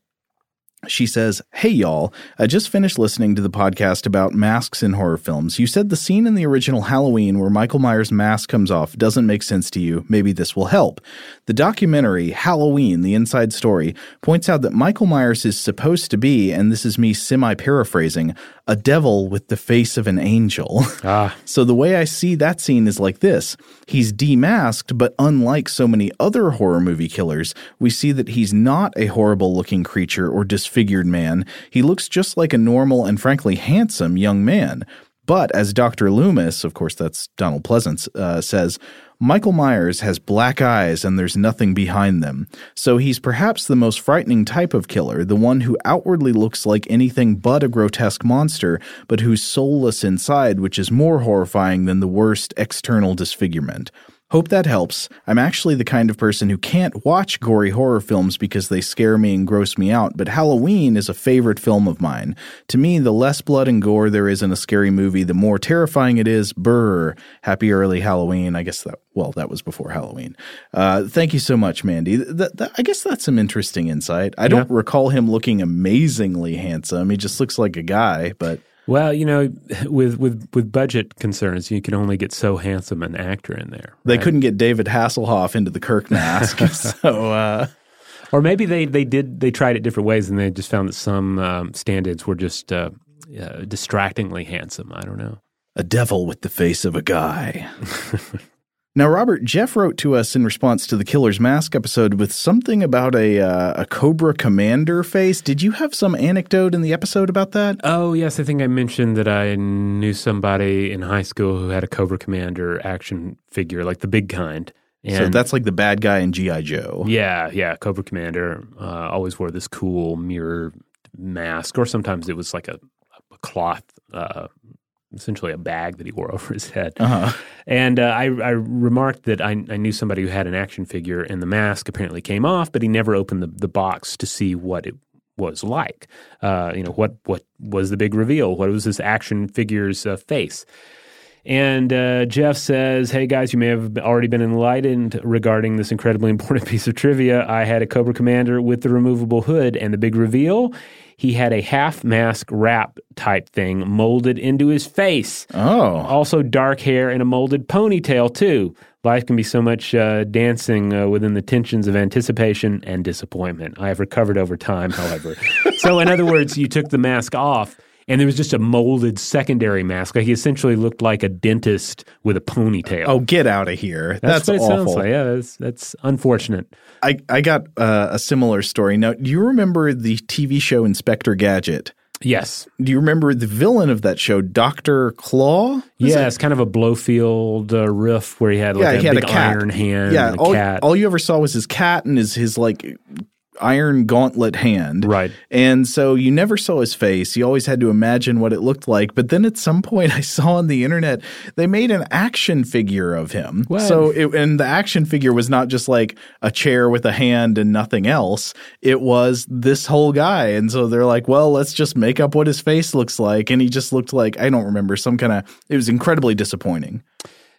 She says, Hey y'all, I just finished listening to the podcast about masks in horror films. You said the scene in the original Halloween where Michael Myers' mask comes off doesn't make sense to you. Maybe this will help. The documentary, Halloween, The Inside Story, points out that Michael Myers is supposed to be, and this is me semi paraphrasing, a devil with the face of an angel. Ah. so the way I see that scene is like this He's demasked, but unlike so many other horror movie killers, we see that he's not a horrible looking creature or disfigured man. He looks just like a normal and frankly handsome young man. But as Dr. Loomis, of course, that's Donald Pleasence, uh, says, Michael Myers has black eyes and there's nothing behind them. So he's perhaps the most frightening type of killer, the one who outwardly looks like anything but a grotesque monster, but who's soulless inside, which is more horrifying than the worst external disfigurement. Hope that helps. I'm actually the kind of person who can't watch gory horror films because they scare me and gross me out, but Halloween is a favorite film of mine. To me, the less blood and gore there is in a scary movie, the more terrifying it is. Brr. Happy early Halloween. I guess that, well, that was before Halloween. Uh, thank you so much, Mandy. Th- th- I guess that's some interesting insight. I don't recall him looking amazingly handsome. He just looks like a guy, but. Well, you know, with with with budget concerns, you can only get so handsome an actor in there. They couldn't get David Hasselhoff into the Kirk mask, so uh, or maybe they they did they tried it different ways, and they just found that some um, stand-ins were just uh, uh, distractingly handsome. I don't know. a devil with the face of a guy. now, Robert Jeff wrote to us in response to the Killer's Mask episode with something about a uh, a Cobra Commander face. Did you have some anecdote in the episode about that? Oh yes, I think I mentioned that I knew somebody in high school who had a Cobra Commander action figure, like the big kind. And so that's like the bad guy in GI Joe. Yeah, yeah. Cobra Commander uh, always wore this cool mirror mask, or sometimes it was like a, a cloth, uh, essentially a bag that he wore over his head. Uh-huh. And uh, I, I remarked that I, I knew somebody who had an action figure, and the mask apparently came off, but he never opened the, the box to see what it was like. Uh, you know, what what was the big reveal? What was this action figure's uh, face? And uh, Jeff says, Hey guys, you may have already been enlightened regarding this incredibly important piece of trivia. I had a Cobra Commander with the removable hood, and the big reveal he had a half mask wrap type thing molded into his face. Oh, Also, dark hair and a molded ponytail, too. Life can be so much uh, dancing uh, within the tensions of anticipation and disappointment. I have recovered over time, however. so, in other words, you took the mask off. And there was just a molded secondary mask. Like he essentially looked like a dentist with a ponytail. oh, get out of here! that's, That's, what it awful. sounds like. Yeah, that's, that's unfortunate. I I got uh, a similar story. Now, do you remember the TV show Inspector Gadget? Yes. Do you remember the villain of that show, Doctor Claw? Was Yeah, it- it's kind of a Blofeld uh, riff where he had like yeah, a he had big a cat. iron hand Yeah, and a all, cat. all you ever saw was his cat and his his like iron gauntlet hand. Right. And so you never saw his face. You always had to imagine what it looked like. But then at some point I saw on the internet they made an action figure of him. What? So it, and the action figure was not just like a chair with a hand and nothing else. It was this whole guy. And so they're like, well, let's just make up what his face looks like. And he just looked like I don't remember some kind of. It was incredibly disappointing.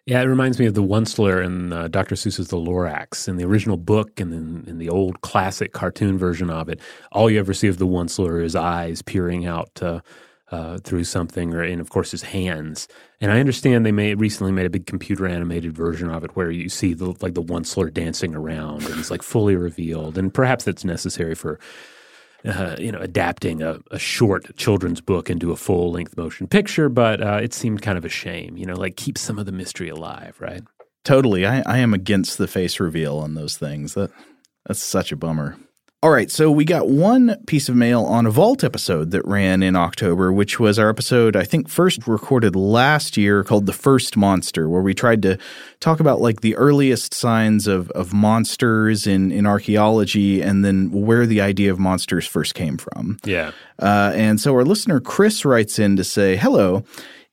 Yeah, it reminds me of the Once-ler in uh, Dr. Seuss's The Lorax. In the original book and then in the old classic cartoon version of it, all you ever see of the Once-ler is eyes peering out uh, uh, through something, or and of course his hands. And I understand they made recently made a big computer animated version of it where you see the like the Once-ler dancing around and it's like fully revealed. And perhaps that's necessary for uh, you know, adapting a, a short children's book into a full length motion picture, but uh, it seemed kind of a shame, you know, like keep some of the mystery alive, right? Totally. I, I am against the face reveal on those things. That that's such a bummer. All right, so we got one piece of mail on a Vault episode that ran in October, which was our episode I think first recorded last year called The First Monster, where we tried to talk about like the earliest signs of of monsters in in archaeology and then where the idea of monsters first came from. Yeah. Uh, and so our listener Chris writes in to say, "Hello."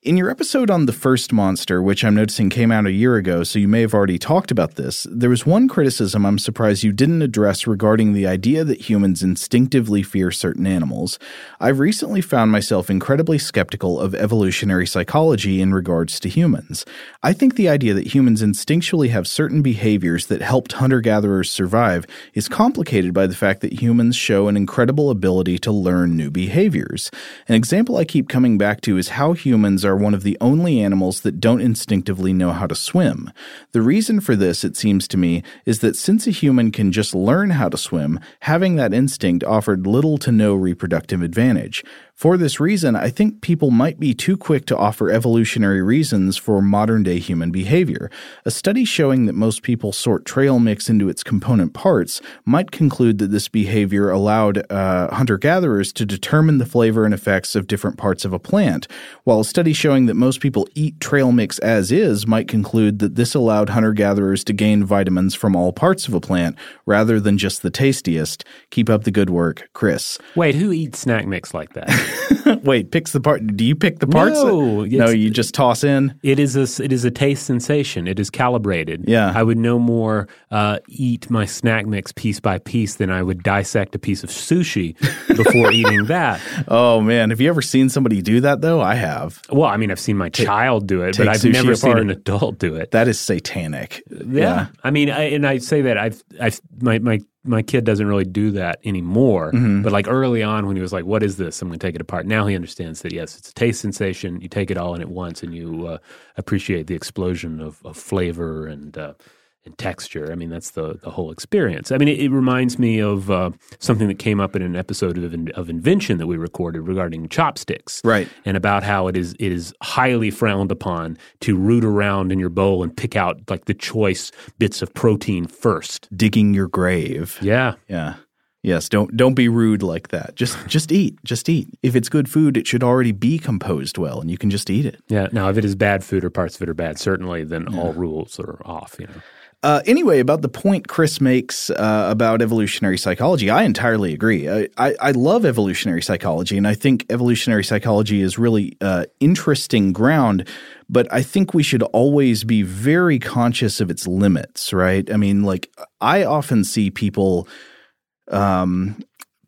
In your episode on the first monster, which I'm noticing came out a year ago, so you may have already talked about this, there was one criticism I'm surprised you didn't address regarding the idea that humans instinctively fear certain animals. I've recently found myself incredibly skeptical of evolutionary psychology in regards to humans. I think the idea that humans instinctually have certain behaviors that helped hunter gatherers survive is complicated by the fact that humans show an incredible ability to learn new behaviors. An example I keep coming back to is how humans are one of the only animals that don't instinctively know how to swim. The reason for this, it seems to me, is that since a human can just learn how to swim, having that instinct offered little to no reproductive advantage. For this reason, I think people might be too quick to offer evolutionary reasons for modern day human behavior. A study showing that most people sort trail mix into its component parts might conclude that this behavior allowed uh, hunter gatherers to determine the flavor and effects of different parts of a plant, while a study showing that most people eat trail mix as is might conclude that this allowed hunter gatherers to gain vitamins from all parts of a plant rather than just the tastiest. Keep up the good work, Chris. Wait, who eats snack mix like that? Wait, picks the part. Do you pick the parts? No, no, you just toss in. It is a it is a taste sensation. It is calibrated. Yeah. I would no more uh, eat my snack mix piece by piece than I would dissect a piece of sushi before eating that. Oh man, have you ever seen somebody do that though? I have. Well, I mean, I've seen my child do it, but I've never seen an adult do it. That is satanic. yeah. I mean, I, and I say that I've, I've my my my kid doesn't really do that anymore. Mm-hmm. But like early on, when he was like, "What is this?" I'm going to take it apart. Now he understands that yes, it's a taste sensation. You take it all in at once, and you uh, appreciate the explosion of, of flavor and. Uh, and texture. I mean, that's the the whole experience. I mean, it, it reminds me of uh, something that came up in an episode of of Invention that we recorded regarding chopsticks, Right. And about how it is it is highly frowned upon to root around in your bowl and pick out like the choice bits of protein first. Digging your grave. Yeah, Yeah. Yes, don't don't be rude like that. Just just eat. Just eat. If it's good food, it should already be composed well and you can just eat it. yeah. Now, if it is bad food or parts of it are bad, certainly then all rules are off. You know. Uh, anyway, about the point Chris makes uh, about evolutionary psychology, I entirely agree. I, I, I love evolutionary psychology, and I think evolutionary psychology is really uh, interesting ground. But I think we should always be very conscious of its limits, right? I mean, like I often see people um,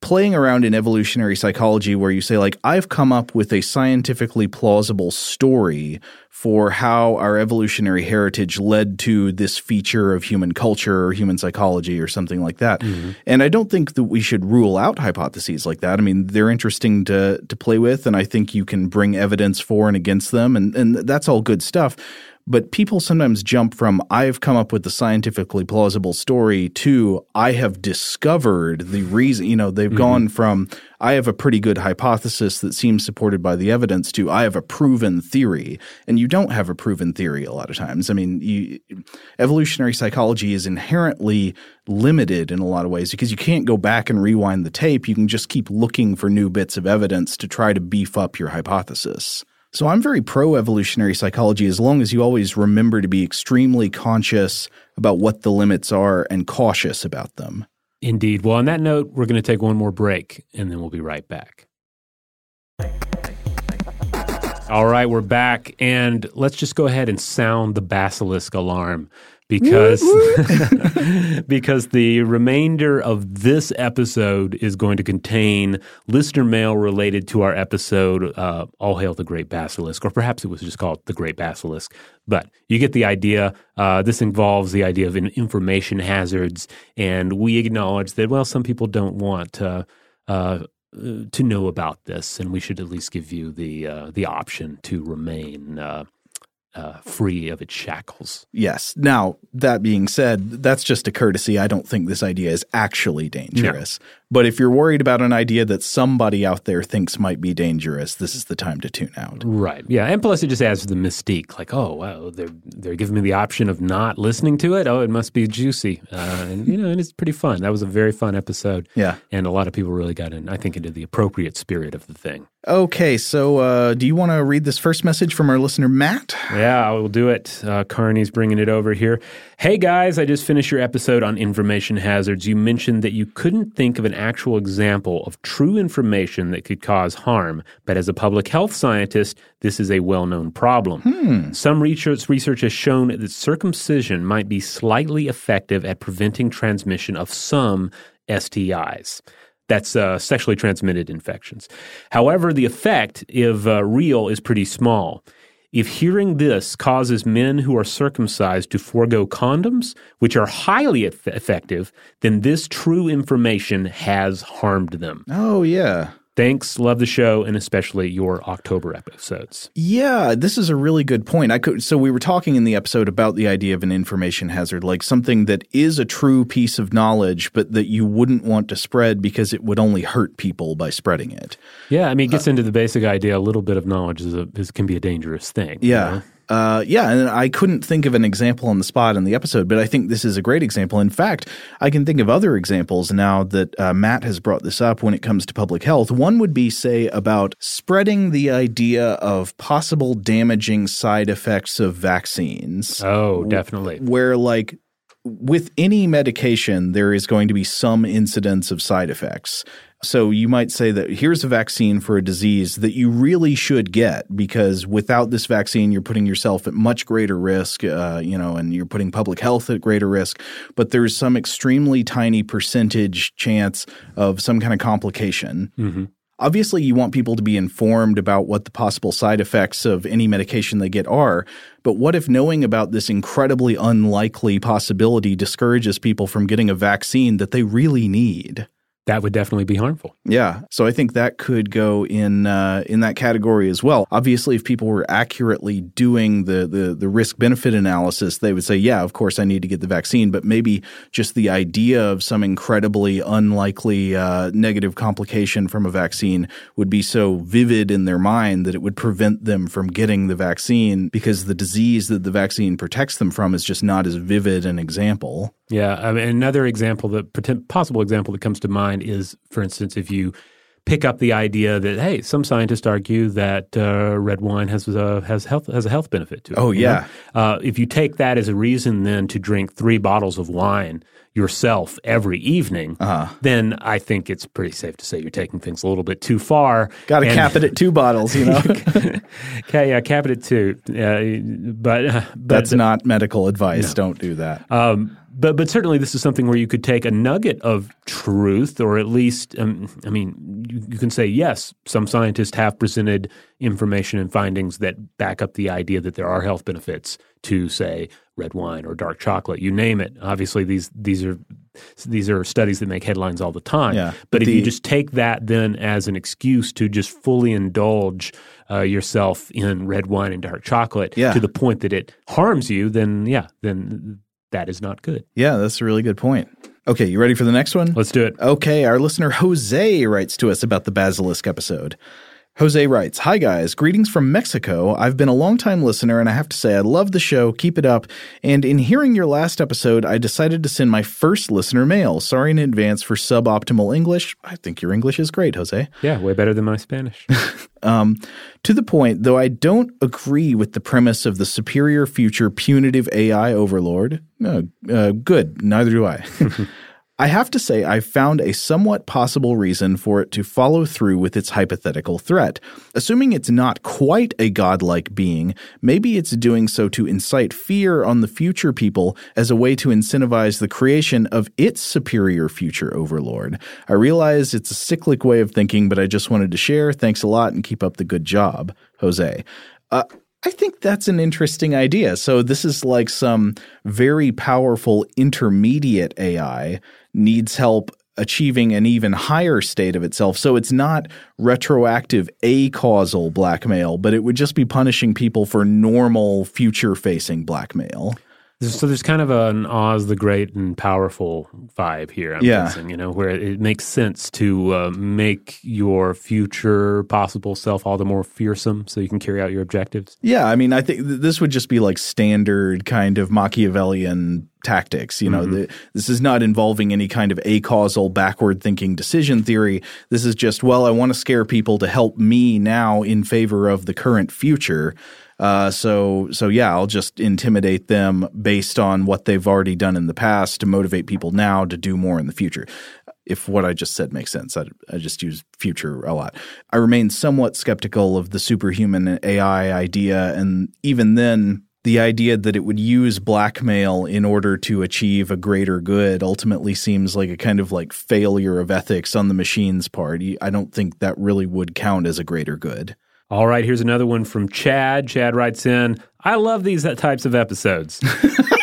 playing around in evolutionary psychology where you say like I've come up with a scientifically plausible story for how our evolutionary heritage led to this feature of human culture or human psychology or something like that. Mm-hmm. And I don't think that we should rule out hypotheses like that. I mean, they're interesting to to play with and I think you can bring evidence for and against them and and that's all good stuff. But people sometimes jump from I've come up with the scientifically plausible story to I have discovered the reason. You know, they've mm-hmm. gone from I have a pretty good hypothesis that seems supported by the evidence to I have a proven theory. And you don't have a proven theory a lot of times. I mean, you, evolutionary psychology is inherently limited in a lot of ways because you can't go back and rewind the tape. You can just keep looking for new bits of evidence to try to beef up your hypothesis. So I'm very pro evolutionary psychology as long as you always remember to be extremely conscious about what the limits are and cautious about them. Indeed. Well, on that note, we're going to take one more break, and then we'll be right back. All right, we're back, and let's just go ahead and sound the basilisk alarm because because the remainder of this episode is going to contain listener mail related to our episode uh, "All Hail the Great Basilisk," or perhaps it was just called "The Great Basilisk." But you get the idea. Uh, this involves the idea of in- information hazards, and we acknowledge that well, some people don't want. Uh, uh, uh, to know about this, and we should at least give you the uh, the option to remain uh, free of its shackles. Yes. Now, that being said, that's just a courtesy. I don't think this idea is actually dangerous. But if you're worried about an idea that somebody out there thinks might be dangerous, this is the time to tune out. Right. Yeah. And plus, it just adds to the mystique. Like, oh, wow, they're they're giving me the option of not listening to it. Oh, it must be juicy. Uh, and you know, and it's pretty fun. That was a very fun episode. Yeah. And a lot of people really got in. I think into the appropriate spirit of the thing. Okay, so uh, do you want to read this first message from our listener, Matt? Yeah, I will do it. Uh, Carney's bringing it over here. Hey guys, I just finished your episode on information hazards. You mentioned that you couldn't think of an actual example of true information that could cause harm, but as a public health scientist, this is a well-known problem. Some research research has shown that circumcision might be slightly effective at preventing transmission of some STIs. That's uh, sexually transmitted infections. However, the effect, if uh, real, is pretty small. If hearing this causes men who are circumcised to forego condoms, which are highly eff- effective, then this true information has harmed them. Oh, yeah. Thanks, love the show, and especially your October episodes. Yeah, this is a really good point. I could so we were talking in the episode about the idea of an information hazard, like something that is a true piece of knowledge, but that you wouldn't want to spread because it would only hurt people by spreading it. Yeah, I mean, it gets uh, into the basic idea. A little bit of knowledge is, a, is can be a dangerous thing. you Yeah. know? Uh, yeah, and I couldn't think of an example on the spot in the episode, but I think this is a great example. In fact, I can think of other examples now that uh, Matt has brought this up when it comes to public health. One would be, say, about spreading the idea of possible damaging side effects of vaccines. Oh, definitely. where like with any medication there is going to be some incidence of side effects so you might say that here's a vaccine for a disease that you really should get because without this vaccine you're putting yourself at much greater risk uh, you know and you're putting public health at greater risk but there's some extremely tiny percentage chance of some kind of complication Obviously, you want people to be informed about what the possible side effects of any medication they get are. But what if knowing about this incredibly unlikely possibility discourages people from getting a vaccine that they really need? That would definitely be harmful. Yeah, so I think that could go in uh, in that category as well. Obviously, if people were accurately doing the the, the risk benefit analysis, they would say, "Yeah, of course, I need to get the vaccine." But maybe just the idea of some incredibly unlikely uh, negative complication from a vaccine would be so vivid in their mind that it would prevent them from getting the vaccine because the disease that the vaccine protects them from is just not as vivid an example. Yeah, I mean, another example, that possible example that comes to mind is, for instance, if you pick up the idea that hey, some scientists argue that uh, red wine has a has health has a health benefit to it. Oh, you know? yeah. Uh, if you take that as a reason then to drink three bottles of wine yourself every evening, Uh-huh. then I think it's pretty safe to say you're taking things a little bit too far. Got to cap it at two bottles, you know. Okay, yeah, cap it at two. Uh, but uh, but That's not medical advice. Don't do that. um, but but certainly this is something where you could take a nugget of truth, or at least, um, I mean, you, you can say yes. Some scientists have presented information and findings that back up the idea that there are health benefits to, say, red wine or dark chocolate. You name it. Obviously, these these are these are studies that make headlines all the time. Yeah, but but if you just take that then as an excuse to just fully indulge uh, yourself in red wine and dark chocolate Yeah. to the point that it harms you, then yeah, then that is not good. Yeah, that's a really good point. Okay, you ready for the next one? Let's do it. Okay, our listener Jose writes to us about the Basilisk episode. Jose writes, Hi guys, greetings from Mexico. I've been a longtime listener and I have to say I love the show. Keep it up. And in hearing your last episode, I decided to send my first listener mail. Sorry in advance for suboptimal English. I think your English is great, Jose. Yeah, way better than my Spanish. Um, to the point, though I don't agree with the premise of the superior future punitive AI overlord. Uh, uh, good, neither do I. I have to say, I've found a somewhat possible reason for it to follow through with its hypothetical threat. Assuming it's not quite a godlike being, maybe it's doing so to incite fear on the future people as a way to incentivize the creation of its superior future overlord. I realize it's a cyclic way of thinking, but I just wanted to share. Thanks a lot and keep up the good job, Jose. Uh, I think that's an interesting idea. So, this is like some very powerful intermediate AI needs help achieving an even higher state of itself. So, it's not retroactive acausal blackmail, but it would just be punishing people for normal future facing blackmail. So there's kind of an Oz the Great and powerful vibe here. I'm Yeah. guessing, you know, where it makes sense to uh, make your future possible self all the more fearsome, so you can carry out your objectives. Yeah, I mean, I think th- this would just be like standard kind of Machiavellian tactics. You know, the, this is not involving any kind of acausal, backward thinking decision theory. This is just, well, I want to scare people to help me now in favor of the current future. Uh, so, so yeah, I'll just intimidate them based on what they've already done in the past to motivate people now to do more in the future. If what I just said makes sense, I, I just use future a lot. I remain somewhat skeptical of the superhuman AI idea, and even then, the idea that it would use blackmail in order to achieve a greater good ultimately seems like a kind of like failure of ethics on the machine's part. I don't think that really would count as a greater good. All right, here's another one from Chad. Chad writes in, I love these types of episodes.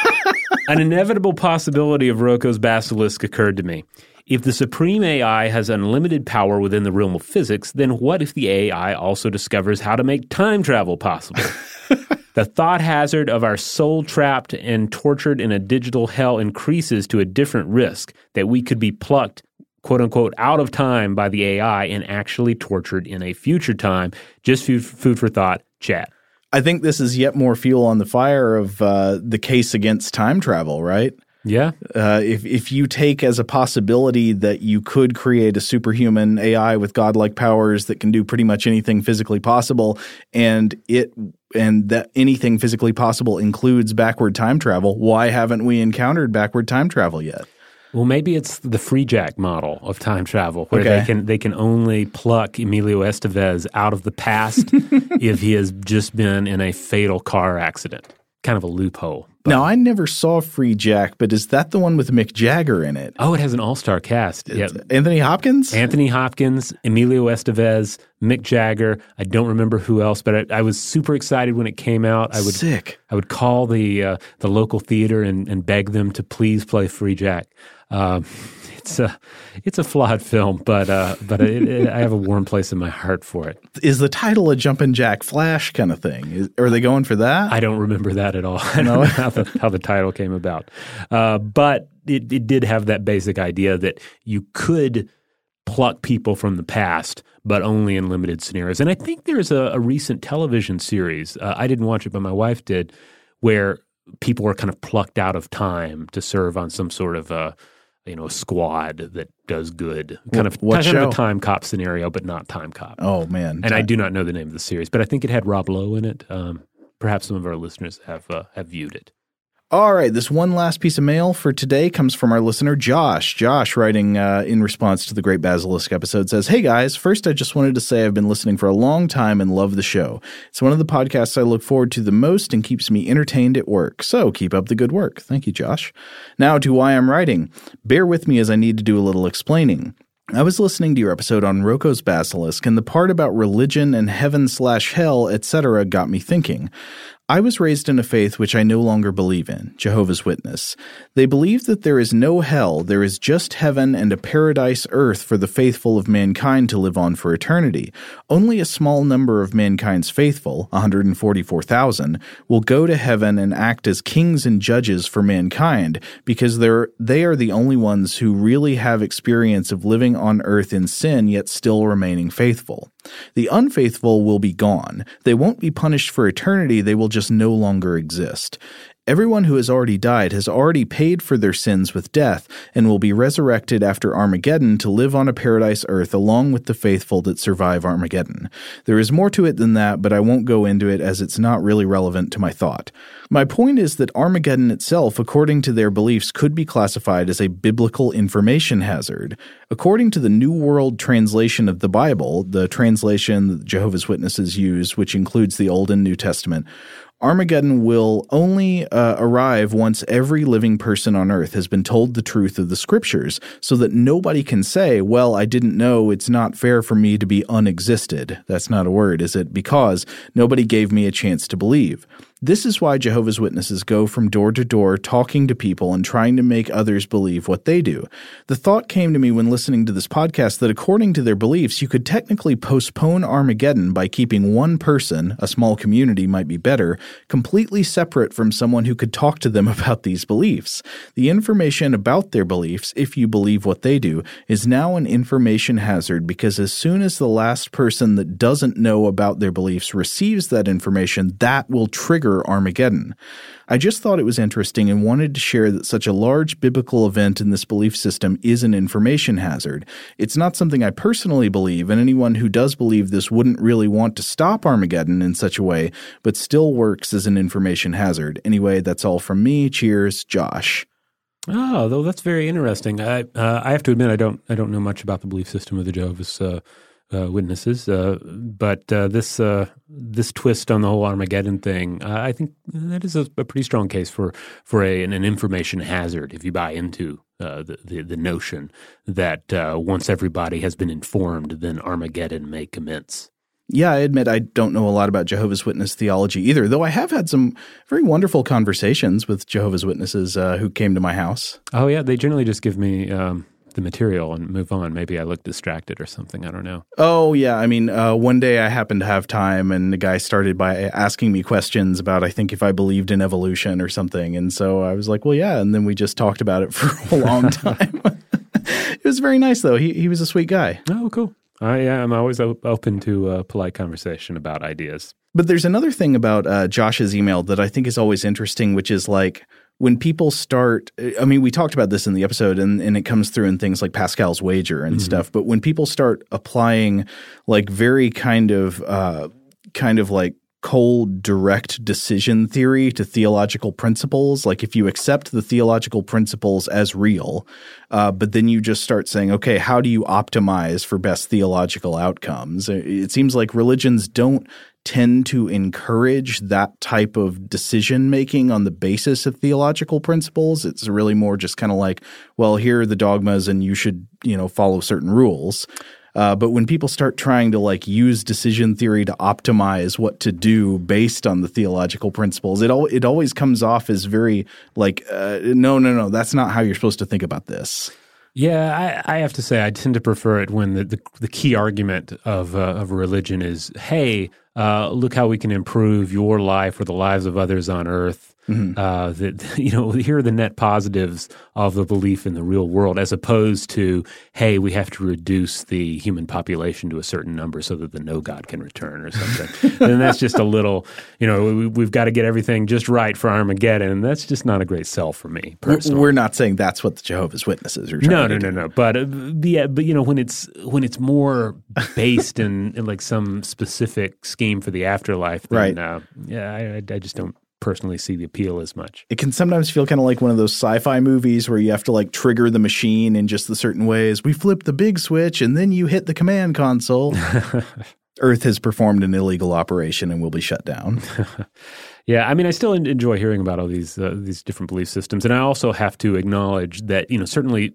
An inevitable possibility of Roko's basilisk occurred to me. If the supreme AI has unlimited power within the realm of physics, then what if the AI also discovers how to make time travel possible? the thought hazard of our soul trapped and tortured in a digital hell increases to a different risk that we could be plucked quote unquote out of time by the AI and actually tortured in a future time. Just food, food for thought, Chad. I think this is yet more fuel on the fire of uh, the case against time travel, right? Yeah. Uh, if if you take as a possibility that you could create a superhuman AI with godlike powers that can do pretty much anything physically possible, and it and that anything physically possible includes backward time travel, why haven't we encountered backward time travel yet? Well, maybe it's the Freejack model of time travel, where Okay. they can they can only pluck Emilio Estevez out of the past if he has just been in a fatal car accident. Kind of a loophole. But- Now, I never saw Freejack, but is that the one with Mick Jagger in it? oh, it has an all star cast. Yeah. Anthony Hopkins? Anthony Hopkins, Emilio Estevez, Mick Jagger. I don't remember who else, but I, I was super excited when it came out. I would Sick. I would call the uh, the local theater and, and beg them to please play Freejack. Um, it's a it's a flawed film, but uh, but it, it, I have a warm place in my heart for it. Is the title a Jumpin' Jack Flash kind of thing? Is, are they going for that? I don't remember that at all. I don't know how the, how the title came about, uh, but it, it did have that basic idea that you could pluck people from the past, but only in limited scenarios. And I think there's a, a recent television series. Uh, I didn't watch it, but my wife did, where people were kind of plucked out of time to serve on some sort of a you know squad that does good, kind of what kind of a time cop scenario, but not time cop. oh, man. And I do not know the name of the series, but I think it had Rob Lowe in it. Um, perhaps some of our listeners have uh, have viewed it. All right, this one last piece of mail for today comes from our listener Josh. Josh, writing uh, in response to the Great Basilisk episode, says, "Hey guys, first I just wanted to say I've been listening for a long time and love the show. It's one of the podcasts I look forward to the most and keeps me entertained at work. So keep up the good work. Thank you, Josh. Now to why I'm writing. Bear with me as I need to do a little explaining." I was listening to your episode on Roko's Basilisk, and the part about religion and heaven slash hell, etc., got me thinking. I was raised in a faith which I no longer believe in, Jehovah's Witness. They believe that there is no hell, there is just heaven and a paradise earth for the faithful of mankind to live on for eternity. Only a small number of mankind's faithful, 144,000, will go to heaven and act as kings and judges for mankind because they're, they are the only ones who really have experience of living on earth in sin yet still remaining faithful. The unfaithful will be gone. They won't be punished for eternity, they will just no longer exist. Everyone who has already died has already paid for their sins with death and will be resurrected after Armageddon to live on a paradise earth along with the faithful that survive Armageddon. There is more to it than that, but I won't go into it as it's not really relevant to my thought. My point is that Armageddon itself, according to their beliefs, could be classified as a biblical information hazard. According to the New World Translation of the Bible, the translation that Jehovah's Witnesses use, which includes the Old and New Testament, Armageddon will only uh, arrive once every living person on earth has been told the truth of the scriptures, so that nobody can say, Well, I didn't know, it's not fair for me to be unexisted. That's not a word, is it? Because nobody gave me a chance to believe. This is why Jehovah's Witnesses go from door to door talking to people and trying to make others believe what they do. The thought came to me when listening to this podcast that according to their beliefs, you could technically postpone Armageddon by keeping one person, a small community might be better, completely separate from someone who could talk to them about these beliefs. The information about their beliefs, if you believe what they do, is now an information hazard because as soon as the last person that doesn't know about their beliefs receives that information, that will trigger Armageddon. I just thought it was interesting and wanted to share that such a large biblical event in this belief system is an information hazard. It's not something I personally believe, and anyone who does believe this wouldn't really want to stop Armageddon in such a way, but still works as an information hazard. Anyway, that's all from me. Cheers, Josh. Oh, though that's very interesting. I uh, I have to admit I don't I don't know much about the belief system of the Jehovah's uh, uh, Witnesses, uh, but uh, this uh, this twist on the whole Armageddon thing, uh, I think that is a, a pretty strong case for for a, an, an information hazard. If you buy into uh, the, the the notion that uh, once everybody has been informed, then Armageddon may commence. Yeah, I admit I don't know a lot about Jehovah's Witness theology either, though I have had some very wonderful conversations with Jehovah's Witnesses uh, who came to my house. Oh yeah, they generally just give me um, the material and move on. Maybe I look distracted or something. I don't know. Oh yeah, I mean, uh, one day I happened to have time, and the guy started by asking me questions about I think if I believed in evolution or something, and so I was like, well, yeah, and then we just talked about it for a long time. it was very nice though. He he was a sweet guy. Oh, cool. I am always op- open to a polite conversation about ideas. But there's another thing about uh, Josh's email that I think is always interesting, which is like when people start i mean we talked about this in the episode and, and it comes through in things like pascal's wager and mm-hmm. stuff but when people start applying like very kind of uh, kind of like cold direct decision theory to theological principles like if you accept the theological principles as real uh, but then you just start saying okay how do you optimize for best theological outcomes it seems like religions don't tend to encourage that type of decision making on the basis of theological principles. It's really more just kind of like, well, here are the dogmas and you should, you know, follow certain rules. Uh, but when people start trying to like use decision theory to optimize what to do based on the theological principles, it al- it always comes off as very like, uh, no, no, no, that's not how you're supposed to think about this. Yeah, I, I, have to say I tend to prefer it when the, the, the key argument of uh, of religion is, hey, uh, look how we can improve your life or the lives of others on earth Mm-hmm. Uh, that you know, here are the net positives of the belief in the real world, as opposed to, hey, we have to reduce the human population to a certain number so that the no God can return or something. and that's just a little, you know, we, have got to get everything just right for Armageddon, and that's just not a great sell for me personally. We're not saying that's what the Jehovah's Witnesses are. no, no, no, no. But uh, yeah, but you know, when it's when it's more based in, in like some specific scheme for the afterlife, then, right? Uh, yeah, I, I just don't personally see the appeal as much. It can sometimes feel kind of like one of those sci-fi movies where you have to like trigger the machine in just the certain ways. We flip the big switch and then you hit the command console. Earth has performed an illegal operation and will be shut down. yeah, I mean, I still enjoy hearing about all these uh, these different belief systems, and I also have to acknowledge that you know certainly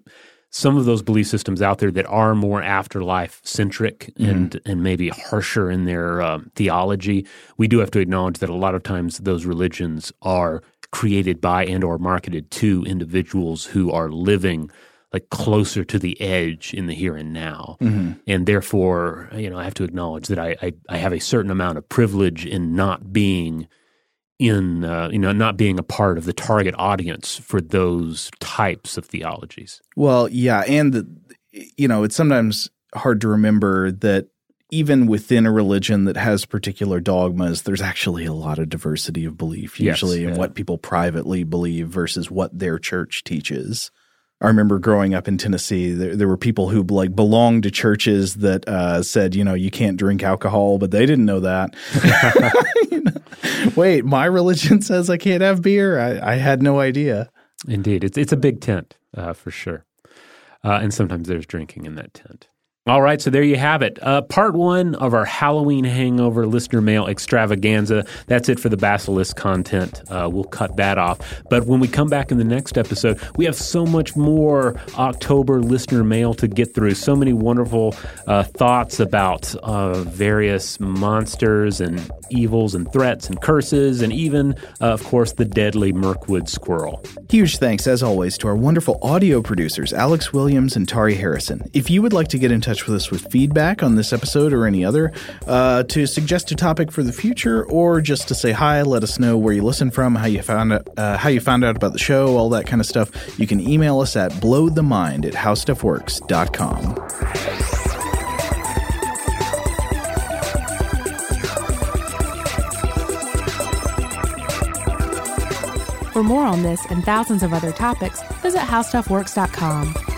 some of those belief systems out there that are more afterlife centric mm-hmm. and and maybe harsher in their um, theology, we do have to acknowledge that a lot of times those religions are created by and or marketed to individuals who are living like closer to the edge in the here and now, mm-hmm. and therefore, you know, I have to acknowledge that I, I I have a certain amount of privilege in not being in uh, you know not being a part of the target audience for those types of theologies. Well, yeah, and the, you know it's sometimes hard to remember that even within a religion that has particular dogmas, there's actually a lot of diversity of belief usually yes, in what people privately believe versus what their church teaches. I remember growing up in Tennessee, there, there, were people who like belonged to churches that uh, said, you know, you can't drink alcohol, but they didn't know that. you know? Wait, my religion says I can't have beer. I, I had no idea. Indeed, it's it's a big tent uh, for sure, uh, and sometimes there's drinking in that tent. All right, so there you have it. Uh, part one of our Halloween Hangover listener mail extravaganza. That's it for the Basilisk content. Uh, we'll cut that off. But when we come back in the next episode, we have so much more October listener mail to get through. So many wonderful uh, thoughts about uh, various monsters and evils and threats and curses, and even, uh, of course, the deadly Mirkwood squirrel. Huge thanks, as always, to our wonderful audio producers, Alex Williams and Tory Harrison. If you would like to get in touch touch with us with feedback on this episode or any other, uh, to suggest a topic for the future, or just to say hi, let us know where you listen from, how you found out, uh, how you found out about the show, all that kind of stuff. You can email us at blowthemind at howstuffworks.com. For more on this and thousands of other topics, visit howstuffworks.com.